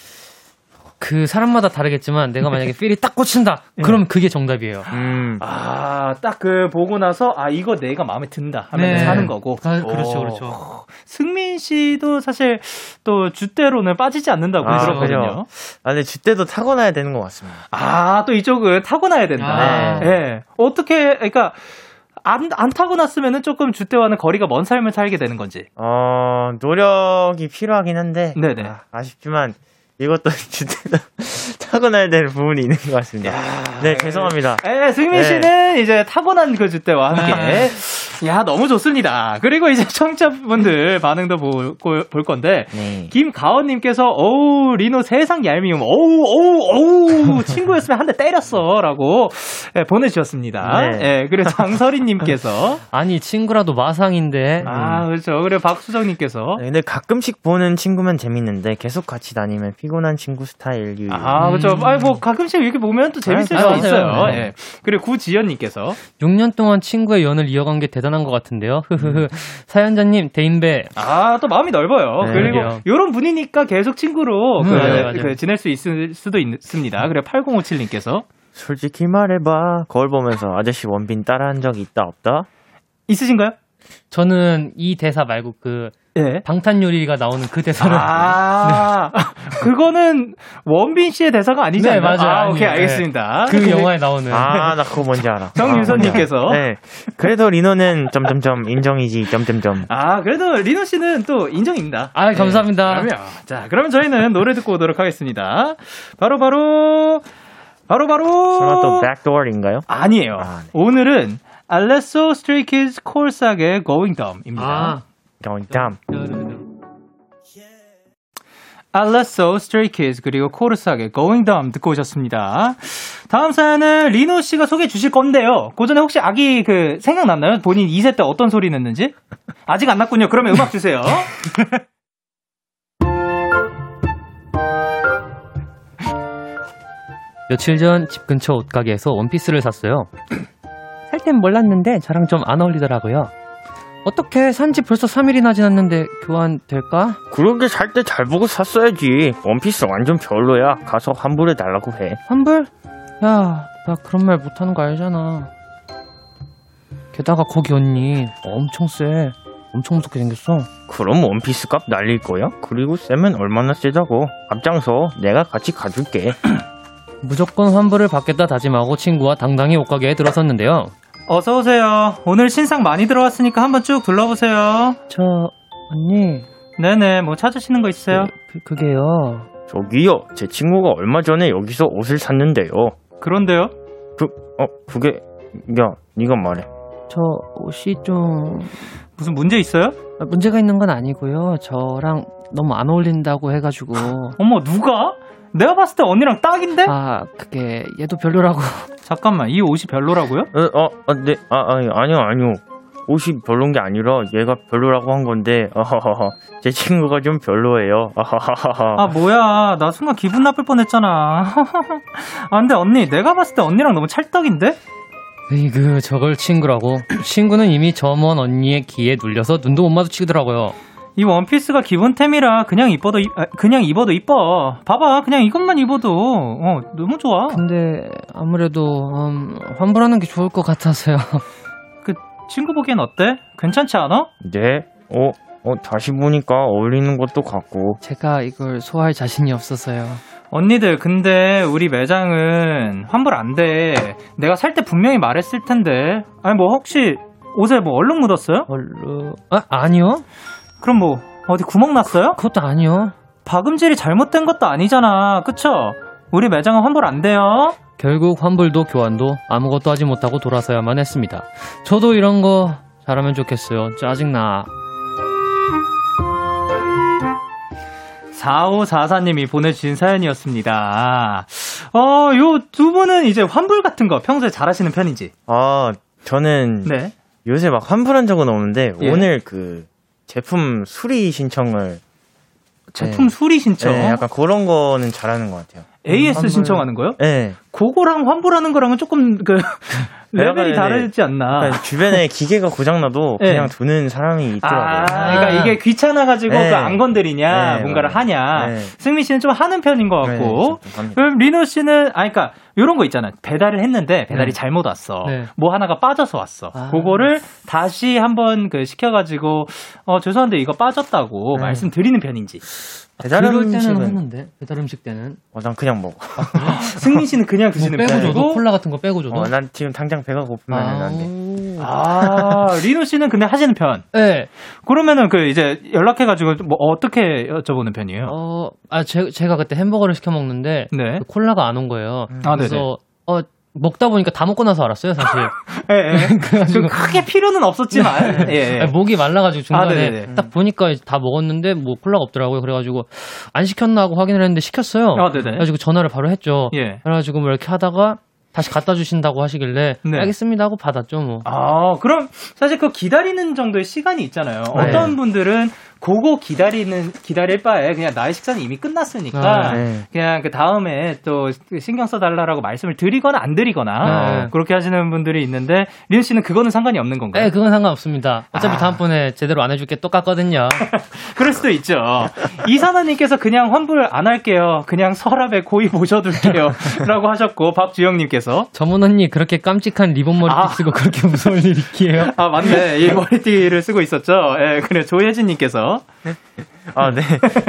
그 사람마다 다르겠지만 내가 만약에 필이 딱 꽂힌다. 네. 그럼 그게 정답이에요. 음. 아, 딱 그 보고 나서, 아, 이거 내가 마음에 든다 하면 네. 사는 거고. 아, 그렇죠, 오. 그렇죠. 승민 씨도 사실 또 줏대로는 빠지지 않는다고 아, 들었거든요. 그죠. 아, 근데 줏대도 타고나야 되는 것 같습니다. 아, 또 이쪽은 타고나야 된다. 아. 예. 어떻게, 그러니까, 안, 안 타고났으면은 조금 줏대와는 거리가 먼 삶을 살게 되는 건지. 어, 노력이 필요하긴 한데 네네. 아, 아쉽지만 이것도 진짜 타고나야 될 부분이 있는 것 같습니다. 네, 죄송합니다. 예, 승민 네. 씨는 이제 타고난 그 주대와 함께. 야, 너무 좋습니다. 그리고 이제 청취자분들 반응도 볼, 볼- 볼 건데. 네. 김가원님께서, 어우, 리노 세상 얄미움. 어우, 어우, 어우, 친구였으면 한 대 때렸어. 라고 예, 보내주셨습니다. 네. 예, 그리고 장설이님께서. 아니 친구라도 마상인데. 아, 그렇죠. 그리고 박수정님께서. 네, 근데 가끔씩 보는 친구면 재밌는데 계속 같이 다니면 피곤한 친구 스타일 유. 아, 그렇죠. 아니, 뭐, 가끔씩 이렇게 보면 또 재밌을 아, 수 맞아요. 있어요. 네. 예. 그리고 구지연님께서. 6년 동안 친구의 연을 이어간 게 대단 한 것 같은데요. 흐흐흐. 사연자님 대인배. 아, 또 마음이 넓어요. 네, 그리고. 요런 분이니까 계속 친구로 그, 음, 맞아요, 맞아요. 그 지낼 수 있을 수도 있습니다. 그래 8057님께서 솔직히 말해봐. 거울 보면서 아저씨 원빈 따라한 적 있다 없다? 있으신가요? 저는 이 대사 말고 그 예. 방탄 요리가 나오는 그 대사를 아, 그거는 원빈 씨의 대사가 아니지 네? 맞아요. 아, 오케이, 아니에요. 알겠습니다. 그 근데 영화에 나오는 아, 나 그거 뭔지 알아. 정유선님께서. 아, 네. 그래도 리노는 점점점 인정이지 점점점. 아, 그래도 리노 씨는 또 인정입니다. 아, 감사합니다. 그러면 자, 그러면 저희는 노래 듣고 오도록 하겠습니다. 바로 바로 바로 바로 설마 또 Back Door인가요? 아니에요. 아, 네. 오늘은 알레소 스트레이 키즈 콜삭의 Going Dumb입니다. 아. Going Dumb. 알레소 스트레이 키즈 그리고 코르삭의 Going Dumb 듣고 오셨습니다. 다음 사연은 리노 씨가 소개해 주실 건데요. 그 전에 혹시 아기 그 생각났나요? 본인 2세 때 어떤 소리 냈는지? 아직 안 났군요. 그러면 음악 주세요. 며칠 전 집 근처 옷가게에서 원피스를 샀어요. 살 땐 몰랐는데 저랑 좀 안 어울리더라고요. 어떻게 산지 벌써 3일이나 지났는데 교환될까? 그러게 살 때 잘 보고 샀어야지. 원피스 완전 별로야. 가서 환불해 달라고 해. 환불? 야, 나 그런 말 못하는 거 알잖아. 게다가 거기 언니 엄청 세. 엄청 무섭게 생겼어. 그럼 원피스 값 날릴 거야? 그리고 쌤은 얼마나 세다고? 앞장서. 내가 같이 가줄게. 무조건 환불을 받겠다 다짐하고 친구와 당당히 옷가게에 들어섰는데요. 어서 오세요. 오늘 신상 많이 들어왔으니까 한번 쭉 둘러보세요. 저 언니 네네, 뭐 찾으시는 거 있어요? 그, 게요 저기요. 제 친구가 얼마 전에 여기서 옷을 샀는데요. 그런데요? 그, 어, 그게, 야, 네가 말해. 저 옷이 좀 무슨 문제 있어요? 아, 문제가 있는 건 아니고요. 저랑 너무 안 어울린다고 해가지고 어머, 누가? 내가 봤을 때 언니랑 딱인데? 아 그게 얘도 별로라고. 잠깐만, 이 옷이 별로라고요? 어, 어, 어, 네, 아, 아니, 아니요, 아니요. 옷이 별론 게 아니라 얘가 별로라고 한 건데, 어허허허. 제 친구가 좀 별로예요. 어허허허. 아, 뭐야. 나 순간 기분 나쁠 뻔 했잖아. 아, 근데 언니, 내가 봤을 때 언니랑 너무 찰떡인데? 에이그 저걸 친구라고. 친구는 이미 저 먼 언니의 기에 눌려서 눈도 못 마주치더라고요. 이 원피스가 기본템이라 그냥 입어도, 이- 아, 그냥 입어도 이뻐. 봐봐. 그냥 이것만 입어도, 어, 너무 좋아. 근데 아무래도 음, 환불하는 게 좋을 것 같아서요. 그, 친구 보기엔 어때? 괜찮지 않아? 네, 어, 어, 다시 보니까 어울리는 것도 같고. 제가 이걸 소화할 자신이 없어서요. 언니들, 근데 우리 매장은 환불 안 돼. 내가 살 때 분명히 말했을 텐데. 아니, 뭐, 혹시 옷에 뭐 얼룩 묻었어요? 얼른 아 아니요. 그럼 뭐, 어디 구멍 났어요? 그것도 아니요. 박음질이 잘못된 것도 아니잖아. 그쵸? 우리 매장은 환불 안 돼요. 결국 환불도 교환도 아무것도 하지 못하고 돌아서야만 했습니다. 저도 이런 거 잘하면 좋겠어요. 짜증나. 4544님이 보내주신 사연이었습니다. 어, 요 두 분은 이제 환불 같은 거 평소에 잘하시는 편인지. 아, 저는 네. 요새 막 환불한 적은 없는데, 예. 오늘 그, 제품 수리 신청을. 제품 네. 수리 신청. 네, 약간 그런 거는 잘하는 것 같아요. AS 환불. 신청하는 거요? 네. 그거랑 환불하는 거랑은 조금 그 레벨이 네. 다르지 않나. 그러니까 주변에 기계가 고장나도 네. 그냥 두는 사람이 있더라고요. 아, 그러니까 이게 귀찮아가지고 네. 그안 건드리냐, 네, 뭔가를 맞아요. 하냐. 네. 승민 씨는 좀 하는 편인 것 네, 같고. 좀 합니다. 그럼 리노 씨는, 아, 그니까, 요런 거 있잖아. 배달을 했는데, 배달이 네. 잘못 왔어. 네. 뭐 하나가 빠져서 왔어. 아. 그거를 다시 한번 그 시켜가지고, 어, 죄송한데 이거 빠졌다고 네. 말씀드리는 편인지. 배달 그럴 때는 음식은 했는데 배달 음식 때는 어, 난 그냥 먹어. 승민 씨는 그냥 뭐 드시는 빼고 줘도. 콜라 같은 거 빼고 줘도. 어, 난 지금 당장 배가 고프면 안 돼. 아우. 아, 리노 씨는 근데 하시는 편. 네. 그러면은 그 이제 연락해 가지고 뭐 어떻게 여쭤보는 편이에요? 어, 아, 제, 제가 그때 햄버거를 시켜 먹는데 네. 그 콜라가 안 온 거예요. 아, 네네. 그래서 어 먹다 보니까 다 먹고 나서 알았어요, 사실. 예, 예. 좀 크게 필요는 없었지만. 예, 예. 아니, 목이 말라가지고 중간에 아. 딱 보니까 이제 다 먹었는데 뭐 콜라가 없더라고요. 그래가지고 안 시켰나 하고 확인을 했는데 시켰어요. 아. 그래가지고 전화를 바로 했죠. 예. 그래가지고 뭐 이렇게 하다가 다시 갖다 주신다고 하시길래 네. 알겠습니다 하고 받았죠 뭐. 아, 그럼 사실 그 기다리는 정도의 시간이 있잖아요. 네. 어떤 분들은 그거 기다리는 기다릴 바에 그냥 나의 식사는 이미 끝났으니까 아, 네. 그냥 그 다음에 또 신경 써달라라고 말씀을 드리거나 안 드리거나 네. 그렇게 하시는 분들이 있는데 리은 씨는 그거는 상관이 없는 건가요? 네, 그건 상관없습니다. 어차피 아. 다음번에 제대로 안 해줄 게 똑같거든요. 그럴 수도 있죠. 이사나님께서 그냥 환불 안 할게요. 그냥 서랍에 고이 모셔둘게요. 라고 하셨고 박주영님께서 점은 언니 그렇게 깜찍한 리본 머리띠 아. 쓰고 그렇게 무서울 일 있기에요? 아 맞네 이 머리띠를 쓰고 있었죠. 예, 그래 조혜진님께서 아, 네.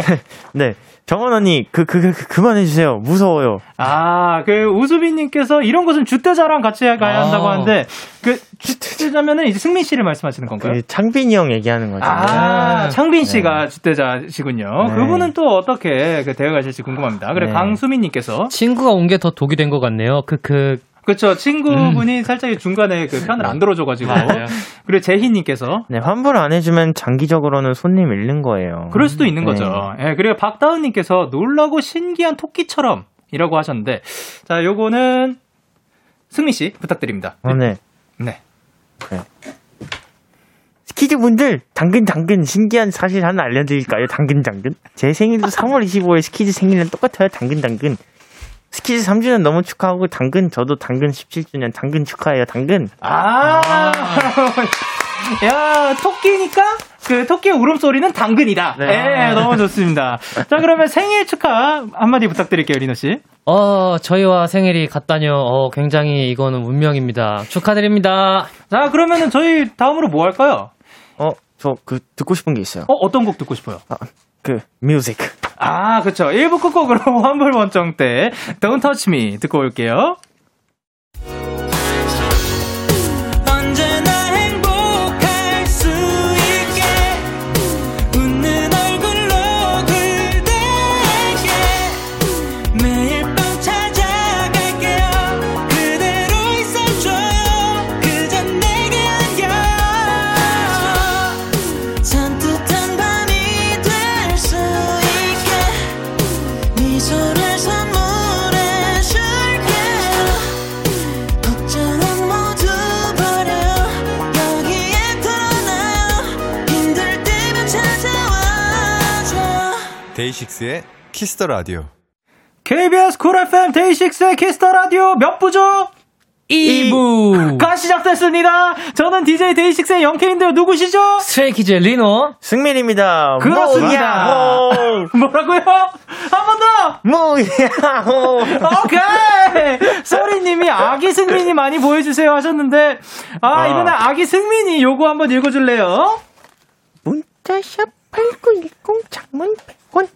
네. 정원 언니, 그, 그, 그, 그만해주세요. 무서워요. 아, 그, 우수빈님께서 이런 것은 주대자랑 같이 가야 아. 한다고 하는데, 그, 주대자면은 이제 승민 씨를 말씀하시는 건가요? 그 창빈이 형 얘기하는 거죠. 아, 네. 창빈 씨가 주대자시군요. 네. 그분은 또 어떻게 그 대응하실지 궁금합니다. 그래, 네. 강수민님께서. 친구가 온 게 더 독이 된 것 같네요. 그, 그, 그쵸, 친구분이 살짝 중간에 그 편을 안 들어줘가지고. 맞아요. 그리고 재희님께서. 네, 환불 안 해주면 장기적으로는 손님 잃는 거예요. 그럴 수도 있는 네. 거죠. 예, 그리고 박다은님께서 놀라고 신기한 토끼처럼 이라고 하셨는데, 자, 요거는 승민 씨 부탁드립니다. 어, 네. 네. 스키즈 분들 당근 당근 신기한 사실 하나 알려드릴까요? 당근 당근 제 생일도 3월 25일 스키즈 생일은 똑같아요. 당근 당근 스키즈 3주년 너무 축하하고 당근 저도 당근 17주년 당근 축하해요. 당근 아, 야, 토끼니까 그 토끼의 울음소리는 당근이다. 네. 예, 너무 좋습니다. 자, 그러면 생일 축하 한마디 부탁드릴게요, 리노 씨. 어, 저희와 생일이 같다뇨. 어, 굉장히 이거는 운명입니다. 축하드립니다. 자, 그러면은 저희 다음으로 뭐 할까요? 어저 그 듣고 싶은 게 있어요. 어, 어떤 곡 듣고 싶어요? 그 뮤직 아, 그쵸. 1부 끝곡으로 환불 원정 때 Don't Touch Me 듣고 올게요. 데이식스의 Kiss the Radio. KBS Cool FM 데이식스의 Kiss the Radio 몇 부죠? 2부! 가 시작됐습니다. 저는 DJ 데이식스의 영케이인데요. 누구시죠? 스트레이키즈의 리노. 승민입니다. 그렇습니다. 뭐라고요? 한 번 더! 뭐야, 뭐. 오케이! 소리님이 아기 승민이 많이 보여주세요 하셨는데, 아, 아. 이번에 아기 승민이 요거 한번 읽어줄래요? 문자샵 8910 장문 100원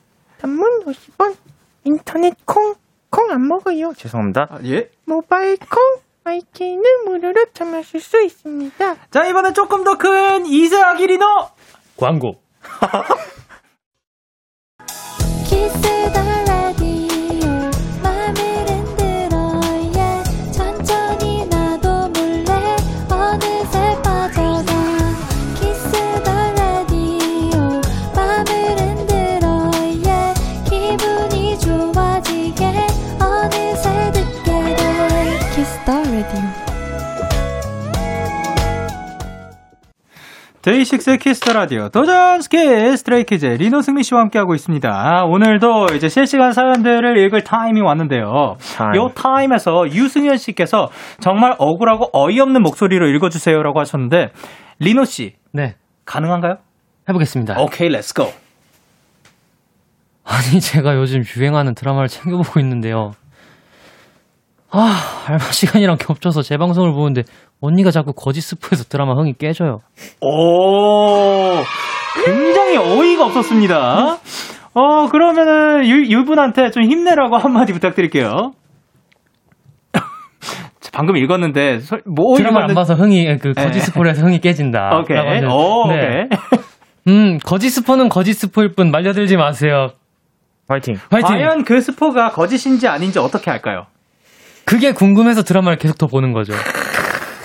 단문 50원 인터넷 콩 콩 안 먹어요 죄송합니다 예. 모바일 콩 마이케이는 무료로 참여하실 수 있습니다 자, 이번엔 조금 더 큰 이세 아 기 리노! 광고. 데이식스의 Kiss the Radio 도전 스키즈 스트레이키즈 리노 승민 씨와 함께하고 있습니다. 오늘도 이제 실시간 사연들을 읽을 타임이 왔는데요. 타임. 요 타임에서 유승현 씨께서 정말 억울하고 어이없는 목소리로 읽어주세요라고 하셨는데 리노 씨 네. 가능한가요? 해보겠습니다. 오케이, let's go. 아니, 제가 요즘 유행하는 드라마를 챙겨보고 있는데요. 아, 알바 시간이랑 겹쳐서 재방송을 보는데 언니가 자꾸 거짓 스프에서 드라마 흥이 깨져요. 오, 굉장히 어이가 없었습니다. 어, 그러면은 유, 유분한테 좀 힘내라고 한마디 부탁드릴게요. 방금 읽었는데 설- 뭐 드라마 안 봐서 흥이 그 거짓 네. 스포를 해서 흥이 깨진다. 오케이. 오, 네. 오케이. 음, 거짓 스포는 거짓 스포일 뿐 말려들지 마세요. 화이팅. 화이팅! 과연 그 스포가 거짓인지 아닌지 어떻게 할까요? 그게 궁금해서 드라마를 계속 더 보는 거죠.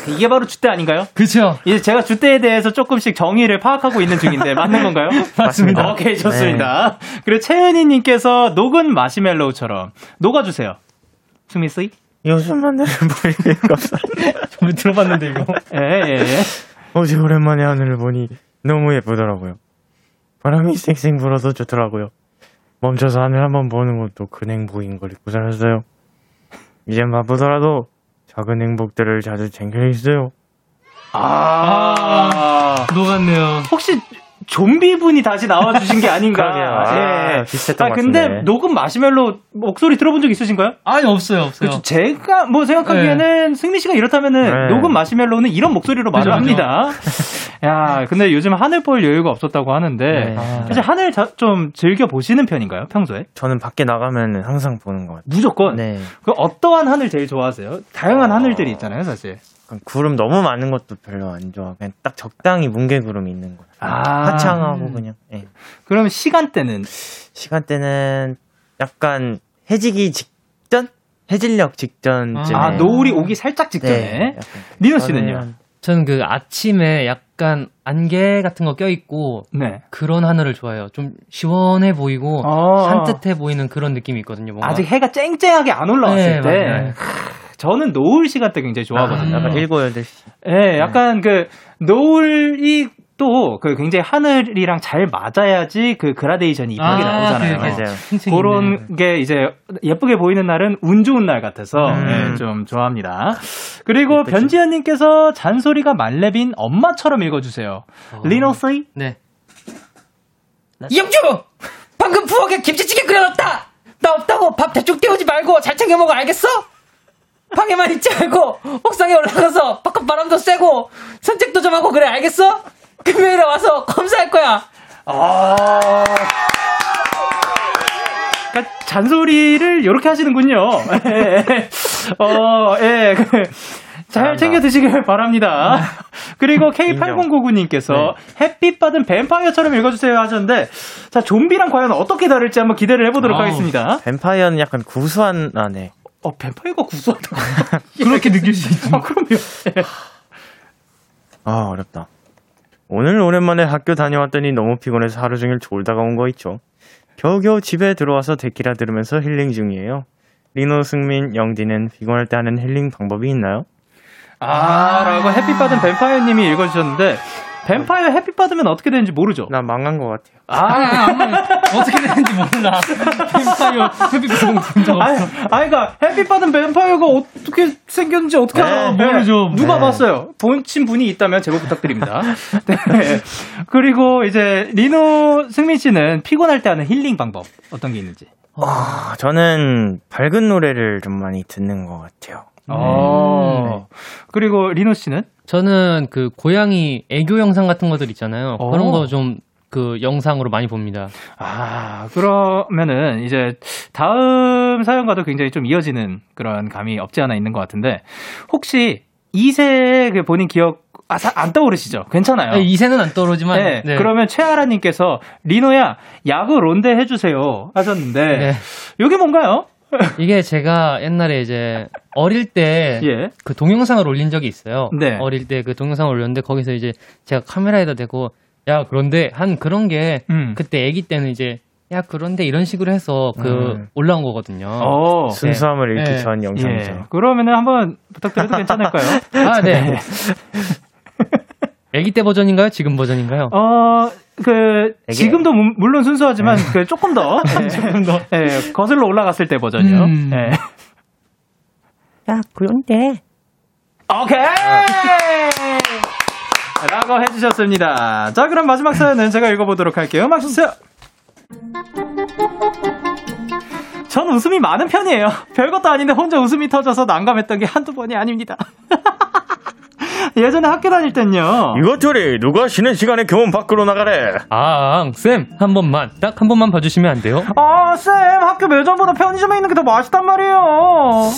이게 바로 주대 아닌가요? 그쵸? 이제 제가 주대에 대해서 조금씩 정의를 파악하고 있는 중인데 맞는 건가요? 맞습니다. 오케이 좋습니다. 그리고 채은이님께서 녹은 마시멜로우처럼 녹아주세요. 수미 씨? 요즘 만나는 보이는 감사합니다. 좀 들어봤는데 이거. 예, 예, 예. 어제 오랜만에 하늘을 보니 너무 예쁘더라고요. 바람이 쌩쌩 불어서 좋더라고요. 멈춰서 하늘 한번 보는 것도 큰 행복인 걸 잊고 살았어요. 이젠 바쁘더라도 작은 행복들을 자주 챙겨 있어요. 아, 녹았네요. 혹시 좀비 분이 다시 나와주신 게 아닌가? 그러게요. 아, 비슷했던 아, 것 근데 같은데. 녹음 마시멜로 목소리 들어본 적 있으신가요? 아니, 없어요, 없어요. 그렇죠. 제가 뭐 생각하기에는 승미 씨가 이렇다면은 네. 녹음 마시멜로는 이런 목소리로 말을 그죠. 합니다. 야, 근데 요즘 하늘 볼 여유가 없었다고 하는데 네. 사실 하늘 자- 좀 즐겨 보시는 편인가요? 평소에? 저는 밖에 나가면 항상 보는 것 같아요. 무조건. 네. 그 어떠한 하늘 제일 좋아하세요? 다양한 하늘들이 있잖아요, 사실. 약간 구름 너무 많은 것도 별로 안 좋아. 그냥 딱 적당히 뭉게 구름이 있는 거. 아. 화창하고 그냥. 예. 그러면 시간대는 시간대는 약간 해지기 직전? 해질녘 직전쯤에. 아, 노을이 오기 살짝 직전에. 네. 리노 씨는요? 저는 그 아침에 약간 안개 같은 거 껴있고 네. 그런 하늘을 좋아해요. 좀 시원해 보이고 어. 산뜻해 보이는 그런 느낌이 있거든요. 뭔가. 아직 해가 쨍쨍하게 안 올라왔을 네, 때 맞아요. 저는 노을 시간 대 굉장히 좋아하거든요. 약간 7, 8시. 예, 약간 그 노을이 또그 굉장히 하늘이랑 잘 맞아야지 그 그라데이션이 이쁘게 나오잖아요. 그, 그, 맞아요. 그런 게 이제 예쁘게 보이는 날은 운 좋은 날 같아서 음. 예, 좀 좋아합니다. 그리고 변지현님께서 잔소리가 말레빈 엄마처럼 읽어주세요. 리노 씨? 네. 이영주! 방금 부엌에 김치찌개 끓여놨다! 나 없다고 밥 대충 때우지 말고 잘 챙겨 먹어, 알겠어? 방에만 있지 말고 옥상에 올라가서 바깥 바람도 쐬고 산책도 좀 하고 그래, 알겠어? 금요일에 와서 검사할 거야. 아. 그러니까 잔소리를 이렇게 하시는군요. 예. 어, 예. 그, 잘. 챙겨 드시길 바랍니다. 그리고 K8099님께서 햇빛 받은 뱀파이어처럼 읽어주세요 하셨는데, 자, 좀비랑 과연 어떻게 다를지 한번 기대를 해보도록 아우. 하겠습니다. 뱀파이어는 약간 구수한, 아, 네. 어, 뱀파이어가 구수하다고. 그렇게 느낄 수 있죠. 아, 그럼요. 예. 아, 어렵다. 오늘 오랜만에 학교 다녀왔더니 너무 피곤해서 하루 종일 졸다가 온 거 있죠. 겨우겨우 집에 들어와서 데키라 들으면서 힐링 중이에요. 리노, 승민, 영디는 피곤할 때 하는 힐링 방법이 있나요? 아, 라고 햇빛 받은 뱀파이어님이 읽어주셨는데, 뱀파이어 햇빛 받으면 어떻게 되는지 모르죠? 나 망한 것 같아요. 아, 어떻게 되는지 몰라. 뱀파이어 햇빛 보통 본적 없어. 아니, 그니까, 햇빛 받은 뱀파이어가 어떻게 생겼는지 어떻게 네, 알아? 모르죠. 누가 네. 봤어요? 보신 분이 있다면 제보 부탁드립니다. 네. 그리고 이제, 리노 승민 씨는 피곤할 때 하는 힐링 방법, 어떤 게 있는지. 아, 저는 밝은 노래를 좀 많이 듣는 것 같아요. 어. 그리고 리노 씨는? 저는 그 고양이 애교 영상 같은 것들 있잖아요. 어. 그런 거좀 그 영상으로 많이 봅니다. 아, 그러면은 이제 다음 사연과도 굉장히 좀 이어지는 그런 감이 없지 않아 있는 것 같은데, 혹시 이세의 그 본인 기억, 아, 사- 안 떠오르시죠? 괜찮아요. 아니, 이세는 안 떠오르지만 네, 네. 그러면 최아라님께서 리노야 야구 론데 해주세요 하셨는데 네. 이게 뭔가요? 이게 제가 옛날에 이제 어릴 때 그 예. 동영상을 올린 적이 있어요. 네. 어릴 때 그 동영상을 올렸는데 거기서 이제 제가 카메라에다 대고 야 그런데 한 그런 게 음. 그때 아기 때는 이제 야 그런데 이런 식으로 해서 그 음. 올라온 거거든요. 어. 순수함을 잃기 네. 전 영상이죠. 예. 그러면은 한번 부탁드려도 괜찮을까요? 아 네. 아기 때 버전인가요? 지금 버전인가요? 어, 그 되게- 지금도 무- 물론 순수하지만 그 조금 더 조금 더 예, 거슬러 올라갔을 때 버전이요. 음. 예. 야, 그런데. 오케이! 라고 해주셨습니다. 자, 그럼 마지막 사연은 제가 읽어보도록 할게요. 음악 주세요. 전 웃음이 많은 편이에요. 별것도 아닌데 혼자 웃음이 터져서 난감했던 게 한두 번이 아닙니다. 예전에 학교 다닐 땐요. 이것들이 누가 쉬는 시간에 교문 밖으로 나가래. 아, 쌤, 한 번만, 딱 한 번만 봐주시면 안 돼요? 아, 쌤, 학교 매점보다 편의점에 있는 게 더 맛있단 말이에요.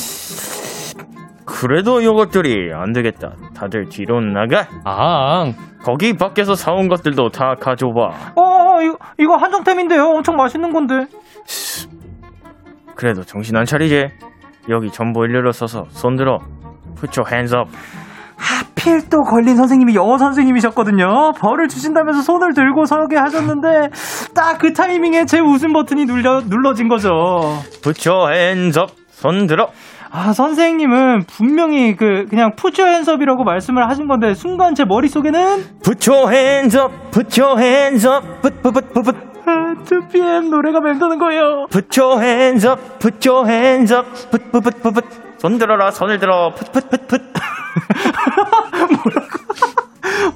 그래도 이것들이 안 되겠다. 다들 뒤로 나가. 아, 거기 밖에서 사온 것들도 다 가져와. 어, 이거, 이거 한정템인데요. 엄청 맛있는 건데. 그래도 정신 안 차리지? 여기 전부 일렬로 서서 손 들어. Put your hands up. 하필 또 걸린 선생님이 영어 선생님이셨거든요. 벌을 주신다면서 손을 들고 서게 하셨는데, 딱 그 타이밍에 제 웃음 버튼이 눌려, 눌러진 거죠. Put your hands up. 손 들어. 아, 선생님은 분명히 그, 그냥 푸처 핸섭이라고 말씀을 하신 건데, 순간 제 머릿속에는, Put your hands up. Put your hands up. Put, put, put, put, put. 아, 2PM 노래가 맴도는 거예요. Put your hands up. Put your hands up. Put, put, put, put, put. 손 들어라. 손을 들어. Put, put.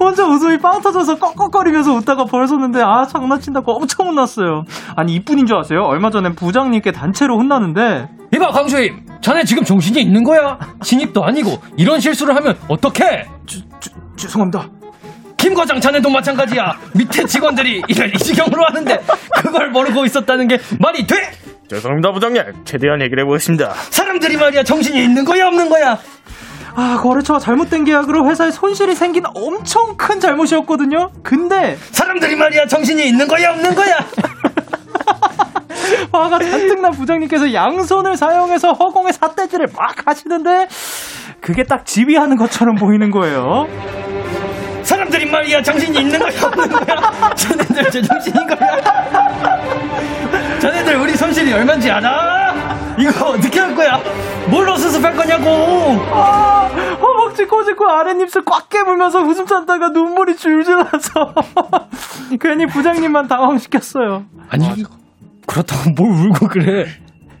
혼자 웃음이 빵 터져서 꺽꺽거리면서 웃다가 벌었는데 아 장난친다고 엄청 혼났어요. 아니 이뿐인 줄 아세요? 얼마 전에 부장님께 단체로 혼나는데 이봐 강주임, 자네 지금 정신이 있는 거야? 신입도 아니고 이런 실수를 하면 어떡해? 죄송합니다. 김 과장 자네도 마찬가지야. 밑에 직원들이 일을 이 지경으로 하는데 그걸 모르고 있었다는 게 말이 돼? 죄송합니다, 부장님. 최대한 얘기를 해보겠습니다. 사람들이 말이야 정신이 있는 거야 없는 거야? 아 거래처와 잘못된 계약으로 회사에 손실이 생긴 엄청 큰 잘못이었거든요. 근데 사람들이 말이야 정신이 있는 거야 없는 거야? 화가 잔뜩 난 부장님께서 양손을 사용해서 허공에 삿대질을 막 하시는데 그게 딱 지휘하는 것처럼 보이는 거예요. 사람들이 말이야 정신이 있는 거야 없는 거야? 자네들 제정신인 거야? 자네들 우리 손실이 얼마인지 알아? 이거 어떻게 할 거야? 뭘로 수습할 거냐고? 아, 허벅지 꼬집고 아랫입술 꽉 깨물면서 웃음 참다가 눈물이 줄줄 나서 괜히 부장님만 당황시켰어요. 아니 그렇다고 뭘 울고 그래?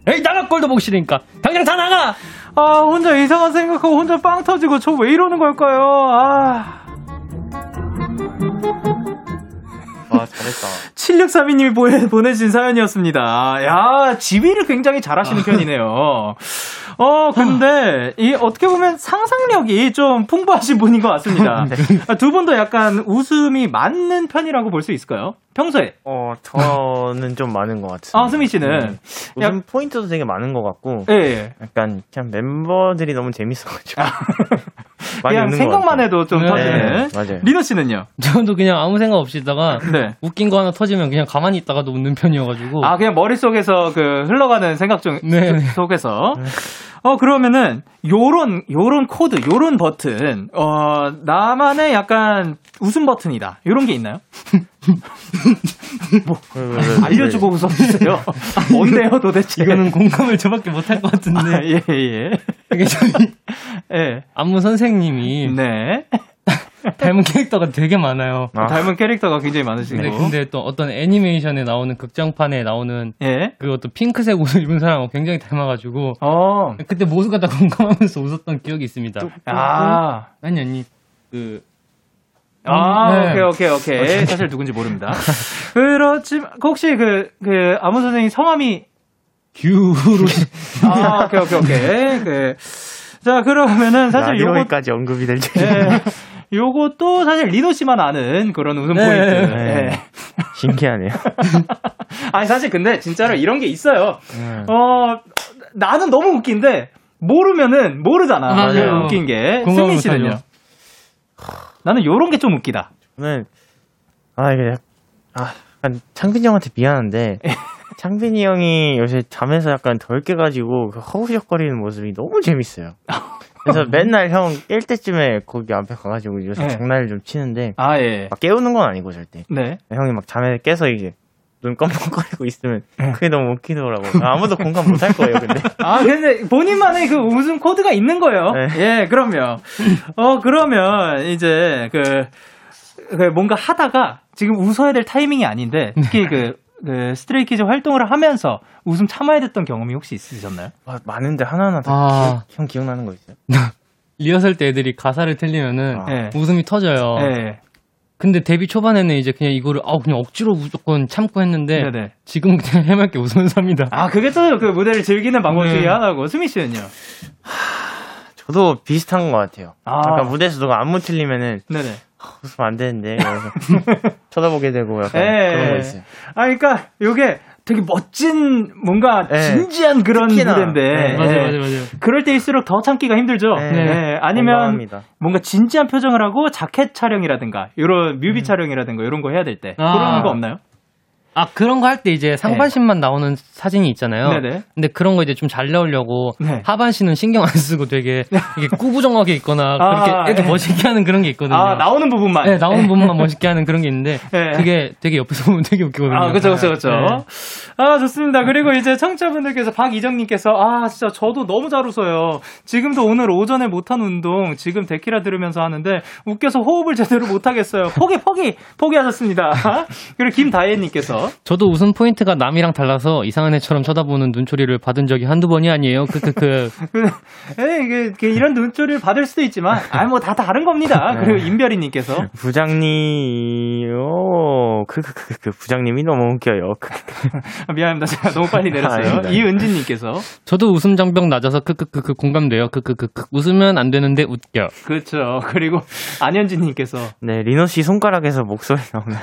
에이 나가 꼴도 보기 싫으니까 당장 다 나가! 아, 혼자 이상한 생각하고 혼자 빵 터지고 저 왜 이러는 걸까요? 아. 아, 잘했다. 7632님이 보내, 보내 주신 사연이었습니다. 야, 지휘를 굉장히 잘하시는 편이네요. 어, 근데, 이, 어떻게 보면 상상력이 좀 풍부하신 분인 것 같습니다. 아, 두 분도 약간 웃음이 많는 편이라고 볼 수 있을까요? 평소에. 어, 저는 좀 많은 것 같아요. 아, 승민 씨는. 요즘 포인트도 되게 많은 것 같고, 예, 예. 약간 그냥 멤버들이 너무 재밌어가지고. 많이 그냥 생각만. 해도 좀 네, 터지는. 맞아요. 리노 씨는요? 저도 그냥 아무 생각 없이 있다가 네. 웃긴 거 하나 터지면 그냥 가만히 있다가도 웃는 편이어가지고 아, 그냥 머릿속에서 그 흘러가는 생각 중, 네, 네. 속에서. 어, 그러면은, 요런, 요런 코드, 요런 버튼, 어, 나만의 약간 웃음 버튼이다. 요런 게 있나요? 뭐, 알려주고 웃어주세요. 아, 뭔데요, 도대체? 이거는 공감을 저밖에 못할 것 같은데 아, 예, 예. 이게 저희 예. 안무 선생님이 네. 닮은 캐릭터가 되게 많아요. 아. 닮은 캐릭터가 굉장히 많으시고. 근데, 근데 또 어떤 애니메이션에 나오는 극장판에 나오는 예. 그것도 핑크색 옷을 입은 사람하고 굉장히 닮아가지고 어. 그때 모두가 다 공감하면서 웃었던 기억이 있습니다. 아. 아니 아니 그 아, 네. 오케이, 오케이, 오케이. 사실 누군지 모릅니다. 그렇지만, 혹시 그, 그, 아무 선생님 성함이, 규로 아, 오케이, 오케이, 오케이. 그, 자, 그러면은 사실 요거, 라디오까지 언급이 될 줄. 예, 요것도 사실 리노 씨만 아는 그런 웃음 네. 포인트. 네. 예. 신기하네요. 아니, 사실 근데 진짜로 이런 게 있어요. 음. 어, 나는 너무 웃긴데, 모르면은 모르잖아. 맞아요. 웃긴 게. 승민 씨는요? 나는 요런 게 좀 웃기다. 저는, 아, 이게, 약- 아, 약간 창빈이 형한테 미안한데, 창빈이 형이 요새 잠에서 약간 덜 깨가지고 그 허우적거리는 모습이 너무 재밌어요. 그래서 맨날 형 깰 때쯤에 거기 앞에 가가지고 요새 네. 장난을 좀 치는데, 아, 예. 막 깨우는 건 아니고 절대. 네. 형이 막 잠에 깨서 이제 눈 껌껌거리고 있으면 그게 너무 웃기더라고. 아무도 공감 못 할 거예요, 근데. 아, 근데 본인만의 그 웃음 코드가 있는 거예요. 네. 예, 그럼요. 어, 그러면 이제 그, 그 뭔가 하다가 지금 웃어야 될 타이밍이 아닌데 특히 그, 그 스트레이키즈 활동을 하면서 웃음 참아야 됐던 경험이 혹시 있으셨나요? 아, 많은데 하나하나 다 아. 기억, 형 기억나는 거 있어요? 리허설 때 애들이 가사를 틀리면은 아. 예. 웃음이 터져요. 예. 근데 데뷔 초반에는 이제 그냥 이거를 아우 그냥 억지로 무조건 참고 했는데 네네. 지금 그냥 해맑게 웃으면서 합니다. 아, 그게 또 그 무대를 즐기는 방법 중에 네. 하나고. 수미 씨는요? 저도 비슷한 것 같아요. 아. 약간 무대에서 누가 안무 틀리면은 네네. 웃으면 안 되는데 그래서 쳐다보게 되고 약간 예. 그런 거 있어요. 아, 그러니까 요게 되게 멋진 뭔가 네. 진지한 그런 특히나. 무대인데 네. 맞아요, 예. 맞아요, 맞아요. 그럴 때일수록 더 참기가 힘들죠. 네. 예. 아니면 공감합니다. 뭔가 진지한 표정을 하고 자켓 촬영이라든가 이런 뮤비 촬영이라든가 이런 거 해야 될때 아. 그런 거 없나요? 아 그런 거 할 때 이제 상반신만 나오는 사진이 있잖아요. 네네. 근데 그런 거 이제 좀 잘 나오려고 네. 하반신은 신경 안 쓰고 되게 이게 꾸부정하게 있거나 아, 그렇게 이렇게 네. 멋있게 하는 그런 게 있거든요. 아 나오는 부분만. 네, 나오는 부분만 멋있게 하는 그런 게 있는데 네. 그게 되게 옆에서 보면 되게 웃기거든요. 아, 그쵸, 그쵸. 네. 아, 좋습니다. 그리고 이제 청취자분들께서 박이정님께서, 아, 진짜 저도 너무 잘 웃어요. 지금도 오늘 오전에 못한 운동, 지금 데키라 들으면서 하는데, 웃겨서 호흡을 제대로 못 하겠어요. 포기, 포기, 포기하셨습니다. 그리고 김다혜님께서, 저도 웃음 포인트가 남이랑 달라서 이상한 애처럼 쳐다보는 눈초리를 받은 적이 한두 번이 아니에요. 크크크. 에, 이게, 이게 이런 눈초리를 받을 수도 있지만, 아, 뭐 다 다른 겁니다. 그리고 임별이님께서, 부장님, 오, 그, 그, 그, 그, 부장님이 너무 웃겨요. 그, 그, 아, 미안합니다. 제가 너무 빨리 내렸어요. 아닙니다. 이은진님께서, 저도 웃음 장벽 낮아서 크크크크 공감돼요. 크크크크 웃으면 안 되는데 웃겨. 그렇죠. 그리고 안현진님께서, 네, 리노 씨 손가락에서 목소리 나오네요.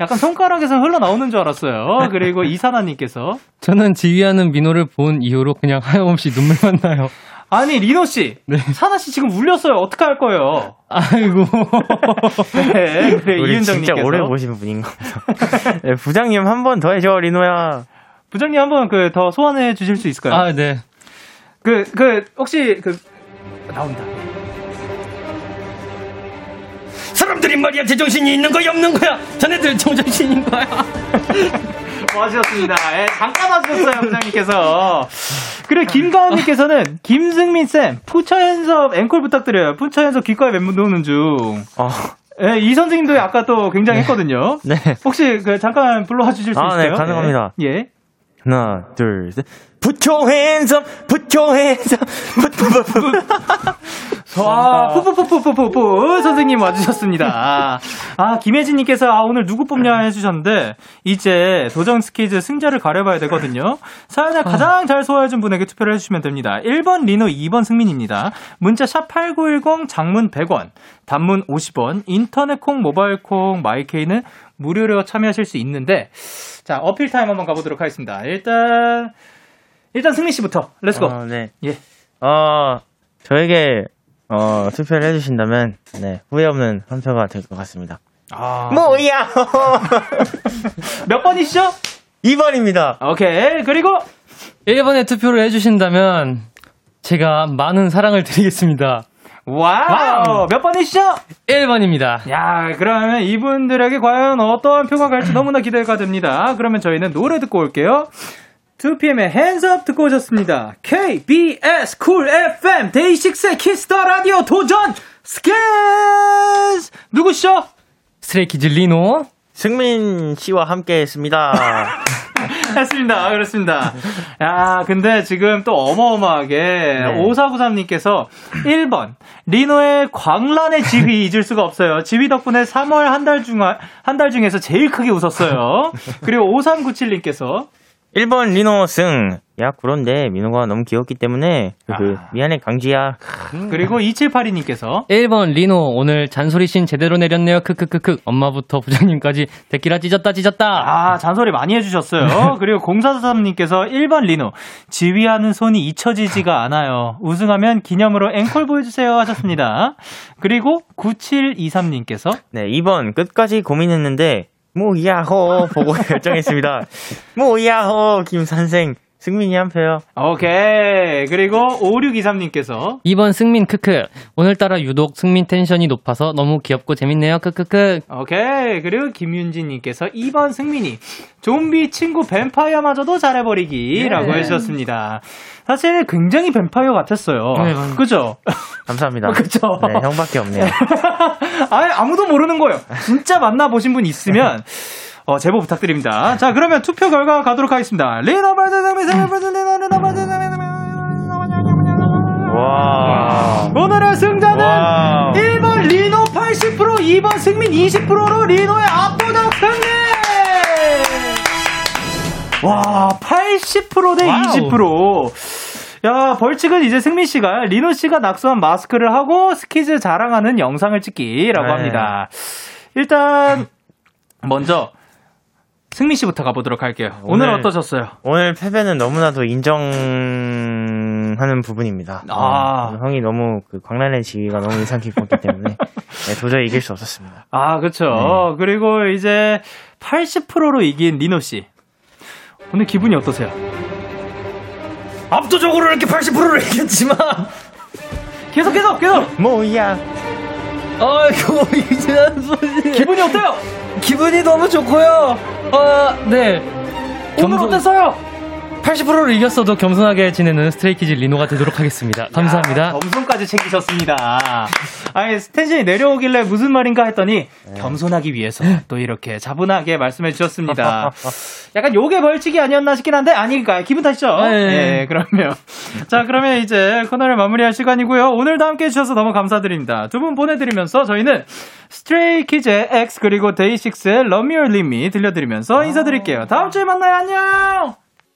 약간 손가락에서 흘러나오는 줄 알았어요. 그리고 이사나님께서, 저는 지휘하는 민호를 본 이후로 그냥 하염없이 눈물만 나요. 아니 리노 씨, 사나 씨 지금 울렸어요. 어떻게 할 거예요? 아이고. 네, 그래 우리 진짜 이은정님께서 오래 보신 분인 겁니다. 네, 부장님 한 번 더 해줘, 리노야. 부장님 한 번 그 더 소환해 주실 수 있을까요? 아, 네. 그그 혹시 그 나온다. 사람들이 말이야 제정신이 있는 거야 없는 거야. 자네들 정정신인 거야. 맞으셨습니다. 예, 잠깐 와주셨어요, 부장님께서. 그리고 김가은님께서는 김승민 쌤 푸처 연습 앵콜 부탁드려요. 푸처 연습 귓가에 멤버 노는 중. 어, 예, 이 선생님도 아까 또 굉장히 했거든요. 네. 혹시 그 잠깐 불러와 주실 수 아, 네, 있어요? 가능합니다. 예. 예. 하나, 둘, 셋. Put your hands up, put your hands up, put, put, put, put. 와, 푸푸푸푸푸푸푸 선생님 와주셨습니다. 아, 김혜진님께서 아, 오늘 누구 뽑냐 해주셨는데, 이제 도전 스키즈 승자를 가려봐야 되거든요. 사연을 가장 잘 소화해준 분에게 투표를 해주시면 됩니다. 1번 리노, 2번 승민입니다. 문자 샵8910 장문 100원, 단문 50원, 인터넷 콩, 모바일 콩, 마이케이는 무료로 참여하실 수 있는데, 자, 어필 타임 한번 가보도록 하겠습니다. 일단, 일단 승민 씨부터, let's go. 어, 네. 예. 어, 저에게, 어, 투표를 해주신다면, 네, 후회 없는 한 표가 될 것 같습니다. 아, 뭐야! 몇 번이시죠? 2번입니다. 오케이. 그리고 1번에 투표를 해주신다면 제가 많은 사랑을 드리겠습니다. wow! 몇 번이시죠? 1번입니다. 야, 그러면 이분들에게 과연 어떠한 표가 갈지 너무나 기대가 됩니다. 그러면 저희는 노래 듣고 올게요. 2PM의 Hands Up 듣고 오셨습니다. KBS Cool FM 데이식스의 키스 더 라디오 도전 스키즈! 누구시죠? 스트레이키즈 리노. 승민 씨와 함께 했습니다. 했습니다. 그렇습니다. 야, 근데 지금 또 어마어마하게 네. 5493님께서 1번 리노의 광란의 지휘 잊을 수가 없어요. 지휘 덕분에 3월 한 달 중, 한 달 중에서 제일 크게 웃었어요. 그리고 5397님께서 1번 리노 승. 야, 그런데 민호가 너무 귀엽기 때문에, 그, 그, 아. 미안해, 강지야. 그리고 2782님께서 1번 리노 오늘 잔소리씬 제대로 내렸네요. 크크크크. 엄마부터 부장님까지 데끼라 찢었다 찢었다. 아, 잔소리 많이 해 주셨어요. 그리고 0443님께서 1번 리노. 지휘하는 손이 잊혀지지가 않아요. 우승하면 기념으로 앵콜 보여 주세요 하셨습니다. 그리고 9723님께서 네, 2번 끝까지 고민했는데, 뭐야호 보고 결정했습니다. 뭐야호 김 선생 승민이 한 표요. 오케이. 그리고 5623님께서 2번 승민 크크. 오늘따라 유독 승민 텐션이 높아서 너무 귀엽고 재밌네요. 크크크. 오케이. 그리고 김윤진 님께서 2번 승민이 좀비 친구 뱀파이어마저도 잘해버리기라고 해주셨습니다. 사실 굉장히 뱀파이어 같았어요. 네. 그죠? 감사합니다. 그쵸. 네, 형밖에 없네요. 아예 아무도 모르는 거예요. 진짜 만나보신 분 있으면 어, 제보 부탁드립니다. 자, 그러면 투표 결과 가도록 하겠습니다. 리너 발드zam이 리너 리너 와. 오늘의 승자는 wow. 1번 리노 80%, 2번 승민 20%로 리노의 압도적 승리! 와, 80%대 wow. 20%. 야, 벌칙은 이제 승민 씨가 리노 씨가 낙서한 마스크를 하고 스키즈 자랑하는 영상을 찍기라고 네. 합니다. 일단 먼저 승민 씨부터 가보도록 할게요. 오늘, 오늘- 어떠셨어요? 오늘 패배는 너무나도 인정하는 부분입니다. 아. 어, 형이 너무 그 광란의 지휘가 너무 인상 깊었기 때문에 네, 도저히 이길 수 없었습니다. 아, 그쵸. 네. 그리고 이제 80%로 이긴 리노 씨. 오늘 기분이 어떠세요? 압도적으로 이렇게 80%를 이겼지만 계속, 계속, 계속! 뭐야? 아이고 이제는 소리 기분이 어때요? 기분이 너무 좋고요. 아, 네. 오늘 겸손- 어땠어요? 80%를 이겼어도 겸손하게 지내는 스트레이키즈 리노가 되도록 하겠습니다. 감사합니다. 겸손까지 챙기셨습니다. 아니, 텐션이 내려오길래 무슨 말인가 했더니, 네. 겸손하기 위해서 또 이렇게 자분하게 말씀해 주셨습니다. 약간 요게 벌칙이 아니었나 싶긴 한데, 아닐까요? 기분 탓이죠? 네. 네, 그러면. 자, 그러면 이제 코너를 마무리할 시간이고요. 오늘도 함께 해주셔서 너무 감사드립니다. 두 분 보내드리면서 저희는 스트레이 키즈의 X 그리고 데이식스의 Love Me or Leave Me 들려드리면서 인사드릴게요. 다음 주에 만나요. 안녕!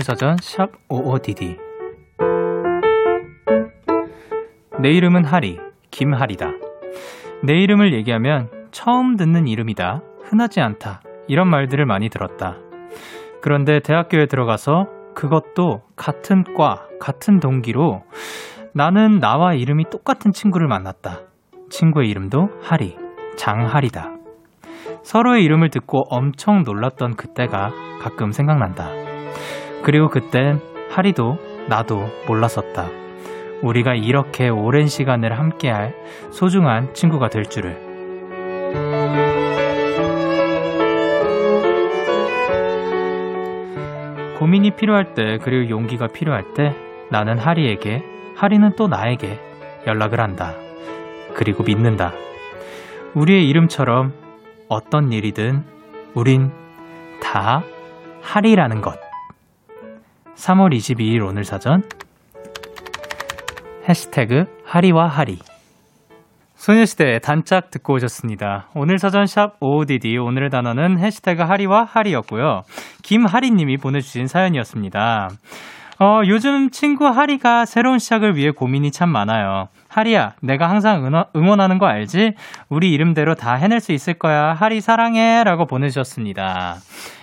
사전 샵 55DD 내 이름은 하리, 김하리다. 내 이름을 얘기하면 처음 듣는 이름이다, 흔하지 않다, 이런 말들을 많이 들었다. 그런데 대학교에 들어가서 그것도 같은 과, 같은 동기로 나는 나와 이름이 똑같은 친구를 만났다. 친구의 이름도 하리, 장하리다. 서로의 이름을 듣고 엄청 놀랐던 그때가 가끔 생각난다. 그리고 그땐 하리도 나도 몰랐었다. 우리가 이렇게 오랜 시간을 함께할 소중한 친구가 될 줄을. 고민이 필요할 때, 그리고 용기가 필요할 때, 나는 하리에게, 하리는 또 나에게 연락을 한다. 그리고 믿는다. 우리의 이름처럼 어떤 일이든 우린 다 하리라는 것. 3월 22일 오늘 사전 해시태그 하리와 하리 소녀시대 단짝 듣고 오셨습니다. 오늘 사전 샵 OODD 오늘의 단어는 해시태그 하리와 하리였고요. 김하리님이 보내주신 사연이었습니다. 어, 요즘 친구 하리가 새로운 시작을 위해 고민이 참 많아요. 하리야, 내가 항상 응원, 응원하는 거 알지? 우리 이름대로 다 해낼 수 있을 거야. 하리 사랑해. 라고 보내주셨습니다.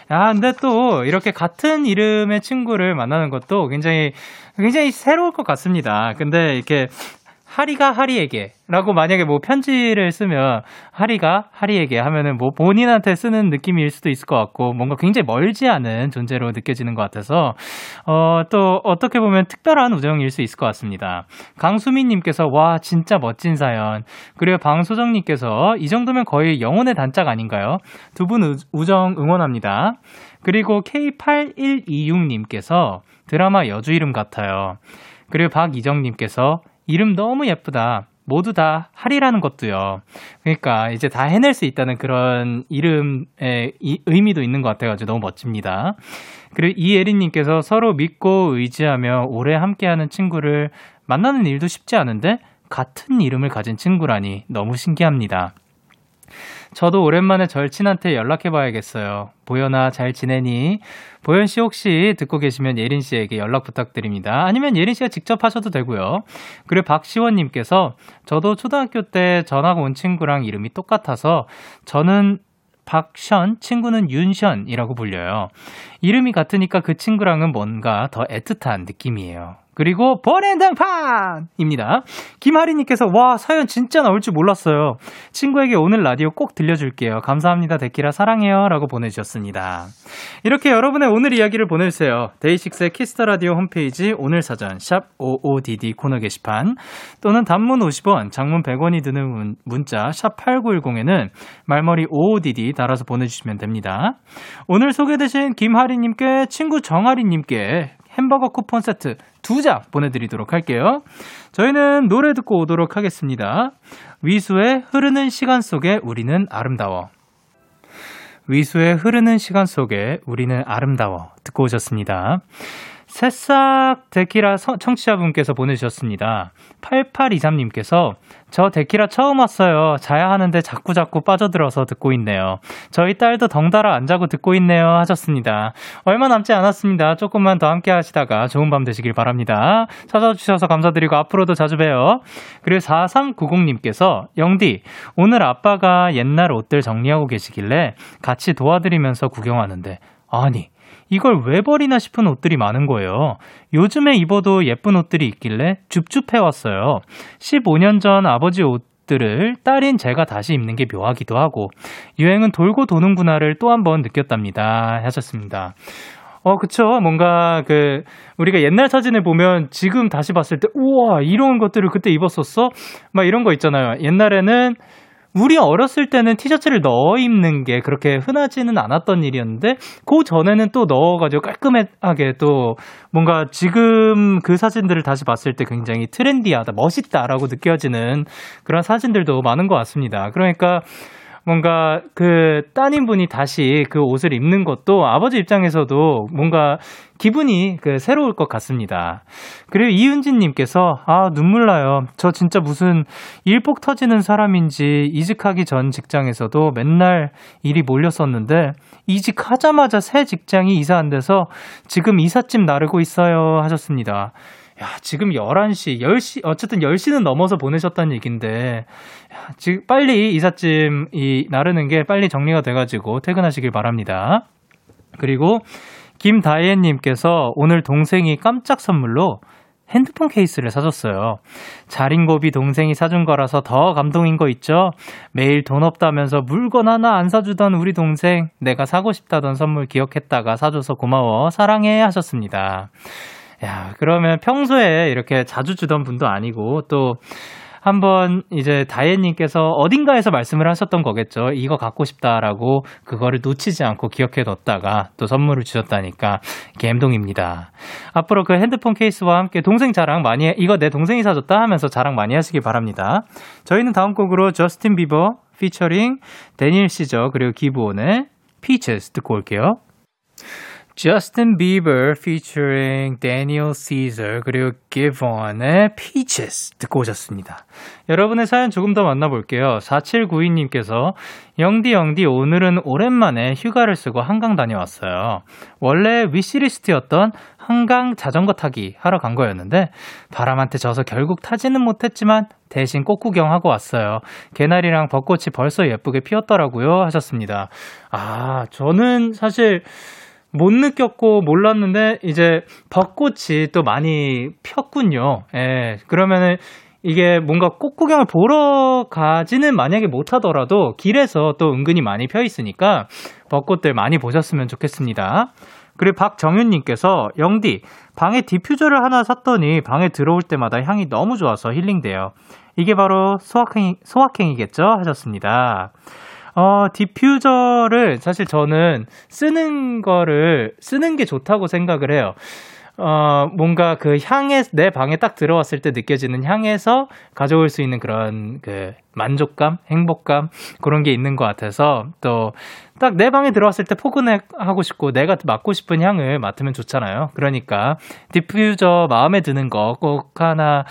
야, 근데 또 이렇게 같은 이름의 친구를 만나는 것도 굉장히, 굉장히 새로울 것 같습니다. 근데 이렇게 하리가 하리에게 라고 만약에 뭐 편지를 쓰면 하리가 하리에게 하면은 뭐 본인한테 쓰는 느낌일 수도 있을 것 같고 뭔가 굉장히 멀지 않은 존재로 느껴지는 것 같아서 어, 또 어떻게 보면 특별한 우정일 수 있을 것 같습니다. 강수민님께서 와 진짜 멋진 사연 그리고 방소정님께서 이 정도면 거의 영혼의 단짝 아닌가요? 두 분 우정 응원합니다. 그리고 K8126님께서 드라마 여주 이름 같아요. 그리고 박이정님께서 이름 너무 예쁘다. 모두 다 하리라는 것도요. 그러니까 이제 다 해낼 수 있다는 그런 이름의 이- 의미도 있는 것 같아가지고 너무 멋집니다. 그리고 이예린님께서 서로 믿고 의지하며 오래 함께하는 친구를 만나는 일도 쉽지 않은데 같은 이름을 가진 친구라니 너무 신기합니다. 저도 오랜만에 절친한테 연락해봐야겠어요. 보현아, 잘 지내니? 보현 씨 혹시 듣고 계시면 예린 씨에게 연락 부탁드립니다. 아니면 예린 씨가 직접 하셔도 되고요. 그리고 박시원 님께서 저도 초등학교 때 전학 온 친구랑 이름이 똑같아서 저는 박션, 친구는 윤션이라고 불려요. 이름이 같으니까 그 친구랑은 뭔가 더 애틋한 느낌이에요. 그리고 번엔당판입니다. 김하리님께서 와 사연 진짜 나올 줄 몰랐어요. 친구에게 오늘 라디오 꼭 들려줄게요. 감사합니다. 데키라 사랑해요라고 보내주셨습니다. 이렇게 여러분의 오늘 이야기를 보내주세요. 데이식스의 키스 더 라디오 홈페이지 오늘 사전 샵 55DD 코너 게시판 또는 단문 50원, 장문 100원이 드는 문, 문자 샵 8910에는 말머리 55DD 달아서 보내주시면 됩니다. 오늘 소개되신 김하리님께 친구 정하리님께 햄버거 쿠폰 세트 두 장 보내드리도록 할게요. 저희는 노래 듣고 오도록 하겠습니다. 위수의 흐르는 시간 속에 우리는 아름다워. 위수의 흐르는 시간 속에 우리는 아름다워 듣고 오셨습니다. 새싹 데키라 서- 청취자분께서 보내주셨습니다. 8823님께서 저 데키라 처음 왔어요. 자야 하는데 자꾸자꾸 빠져들어서 듣고 있네요. 저희 딸도 덩달아 안 자고 듣고 있네요. 하셨습니다. 얼마 남지 않았습니다. 조금만 더 함께 하시다가 좋은 밤 되시길 바랍니다. 찾아주셔서 감사드리고 앞으로도 자주 봬요. 그리고 4390님께서 영디, 오늘 아빠가 옛날 옷들 정리하고 계시길래 같이 도와드리면서 구경하는데 아니, 이걸 왜 버리나 싶은 옷들이 많은 거예요. 요즘에 입어도 예쁜 옷들이 있길래 줍줍해 왔어요. 15년 전 아버지 옷 들을 딸인 제가 다시 입는 게 묘하기도 하고 유행은 돌고 도는구나를 또 한 번 느꼈답니다. 하셨습니다. 어, 그쵸. 뭔가, 그, 우리가 옛날 사진을 보면 지금 다시 봤을 때, 우와, 이런 것들을 그때 입었었어? 막 이런 거 있잖아요. 옛날에는 우리 어렸을 때는 티셔츠를 넣어 입는 게 그렇게 흔하지는 않았던 일이었는데, 그 전에는 또 넣어가지고 깔끔하게 또 뭔가 지금 그 사진들을 다시 봤을 때 굉장히 트렌디하다, 멋있다라고 느껴지는 그런 사진들도 많은 것 같습니다. 그러니까 뭔가 그 따님분이 다시 그 옷을 입는 것도 아버지 입장에서도 뭔가 기분이 그 새로울 것 같습니다. 그리고 이은진님께서 아 눈물 나요. 저 진짜 무슨 일복 터지는 사람인지 이직하기 전 직장에서도 맨날 일이 몰렸었는데 이직하자마자 새 직장이 이사 안 돼서 지금 이삿짐 나르고 있어요 하셨습니다. 야, 지금 11시, 10시, 어쨌든 10시는 넘어서 보내셨다는 얘기인데, 야, 지금 빨리 이삿짐 이 나르는 게 빨리 정리가 돼가지고 퇴근하시길 바랍니다. 그리고 김다혜님께서 오늘 동생이 깜짝 선물로 핸드폰 케이스를 사줬어요. 자린고비 동생이 사준 거라서 더 감동인 거 있죠? 매일 돈 없다면서 물건 하나 안 사주던 우리 동생, 내가 사고 싶다던 선물 기억했다가 사줘서 고마워, 사랑해 하셨습니다. 야, 그러면 평소에 이렇게 자주 주던 분도 아니고 또 한번 이제 다혜님께서 어딘가에서 말씀을 하셨던 거겠죠. 이거 갖고 싶다라고 그거를 놓치지 않고 기억해 뒀다가 또 선물을 주셨다니까 감동입니다. 앞으로 그 핸드폰 케이스와 함께 동생 자랑 많이 해, 이거 내 동생이 사줬다 하면서 자랑 많이 하시길 바랍니다. 저희는 다음 곡으로 저스틴 비버 피처링 데니엘 시저 그리고 기브온의 Peaches 듣고 올게요. Justin Bieber featuring Daniel Caesar 그리고 Giveon의 Peaches 듣고 오셨습니다. 여러분의 사연 조금 더 만나볼게요. 4792님께서 영디 영디 오늘은 오랜만에 휴가를 쓰고 한강 다녀왔어요. 원래 위시리스트였던 한강 자전거 타기 하러 간 거였는데 바람한테 져서 결국 타지는 못했지만 대신 꽃 구경하고 왔어요. 개나리랑 벚꽃이 벌써 예쁘게 피었더라고요 하셨습니다. 아 저는 사실 못 느꼈고 몰랐는데 이제 벚꽃이 또 많이 폈군요. 예. 그러면은 이게 뭔가 꽃 구경을 보러 가지는 만약에 못 하더라도 길에서 또 은근히 많이 펴 있으니까 벚꽃들 많이 보셨으면 좋겠습니다. 그리고 박정윤님께서 영디 방에 디퓨저를 하나 샀더니 방에 들어올 때마다 향이 너무 좋아서 힐링돼요. 이게 바로 소확행 소확행이겠죠 하셨습니다. 어, 디퓨저를 사실 저는 쓰는 거를 쓰는 게 좋다고 생각을 해요. 어, 뭔가 그 향에, 내 방에 딱 들어왔을 때 느껴지는 향에서 가져올 수 있는 그런 그 만족감, 행복감, 그런 게 있는 것 같아서 또 딱 내 방에 들어왔을 때 포근하고 싶고 내가 맡고 싶은 향을 맡으면 좋잖아요. 그러니까 디퓨저 마음에 드는 거 꼭 하나,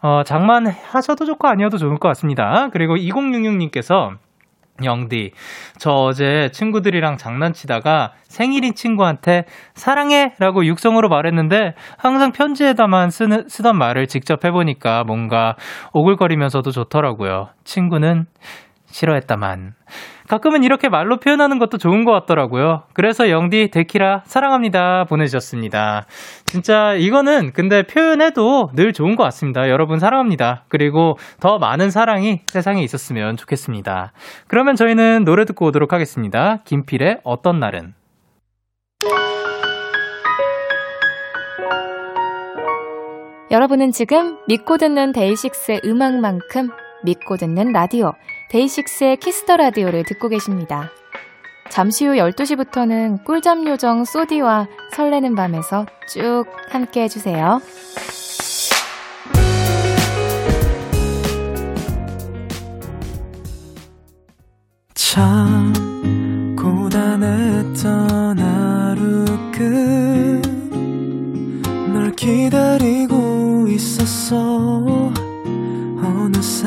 어, 장만하셔도 좋고 아니어도 좋을 것 같습니다. 그리고 2066님께서 영디, 저 어제 친구들이랑 장난치다가 생일인 친구한테 사랑해! 라고 육성으로 말했는데 항상 편지에다만 쓰는, 쓰던 말을 직접 해보니까 뭔가 오글거리면서도 좋더라고요. 친구는 싫어했다만. 가끔은 이렇게 말로 표현하는 것도 좋은 것 같더라고요. 그래서 영디, 데키라, 사랑합니다. 보내주셨습니다. 진짜 이거는 근데 표현해도 늘 좋은 것 같습니다. 여러분 사랑합니다. 그리고 더 많은 사랑이 세상에 있었으면 좋겠습니다. 그러면 저희는 노래 듣고 오도록 하겠습니다. 김필의 어떤 날은. 여러분은 지금 믿고 듣는 데이식스의 음악만큼 믿고 듣는 라디오, 데이식스의 키스 더 라디오를 듣고 계십니다. 잠시 후 12시부터는 꿀잠 요정 소디와 설레는 밤에서 쭉 함께 해주세요. 참 고단했던 하루 끝널 기다리고 있었어 어느새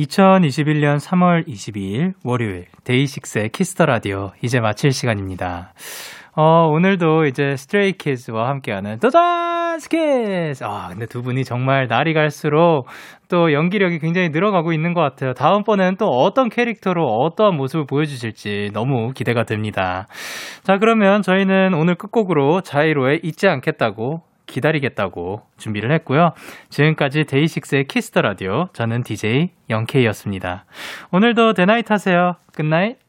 2021년 3월 22일 월요일 데이식스의 키스 더 라디오 이제 마칠 시간입니다. 어, 오늘도 이제 스트레이 키즈와 함께하는 도전 스키즈! 아, 근데 두 분이 정말 날이 갈수록 또 연기력이 굉장히 늘어가고 있는 것 같아요. 다음번에는 또 어떤 캐릭터로 어떠한 모습을 보여주실지 너무 기대가 됩니다. 자, 그러면 저희는 오늘 끝곡으로 자이로의 잊지 않겠다고 기다리겠다고 준비를 했고요. 지금까지 데이식스의 키스 더 라디오 저는 DJ 영케이였습니다. 오늘도 데나잇 하세요. Good night.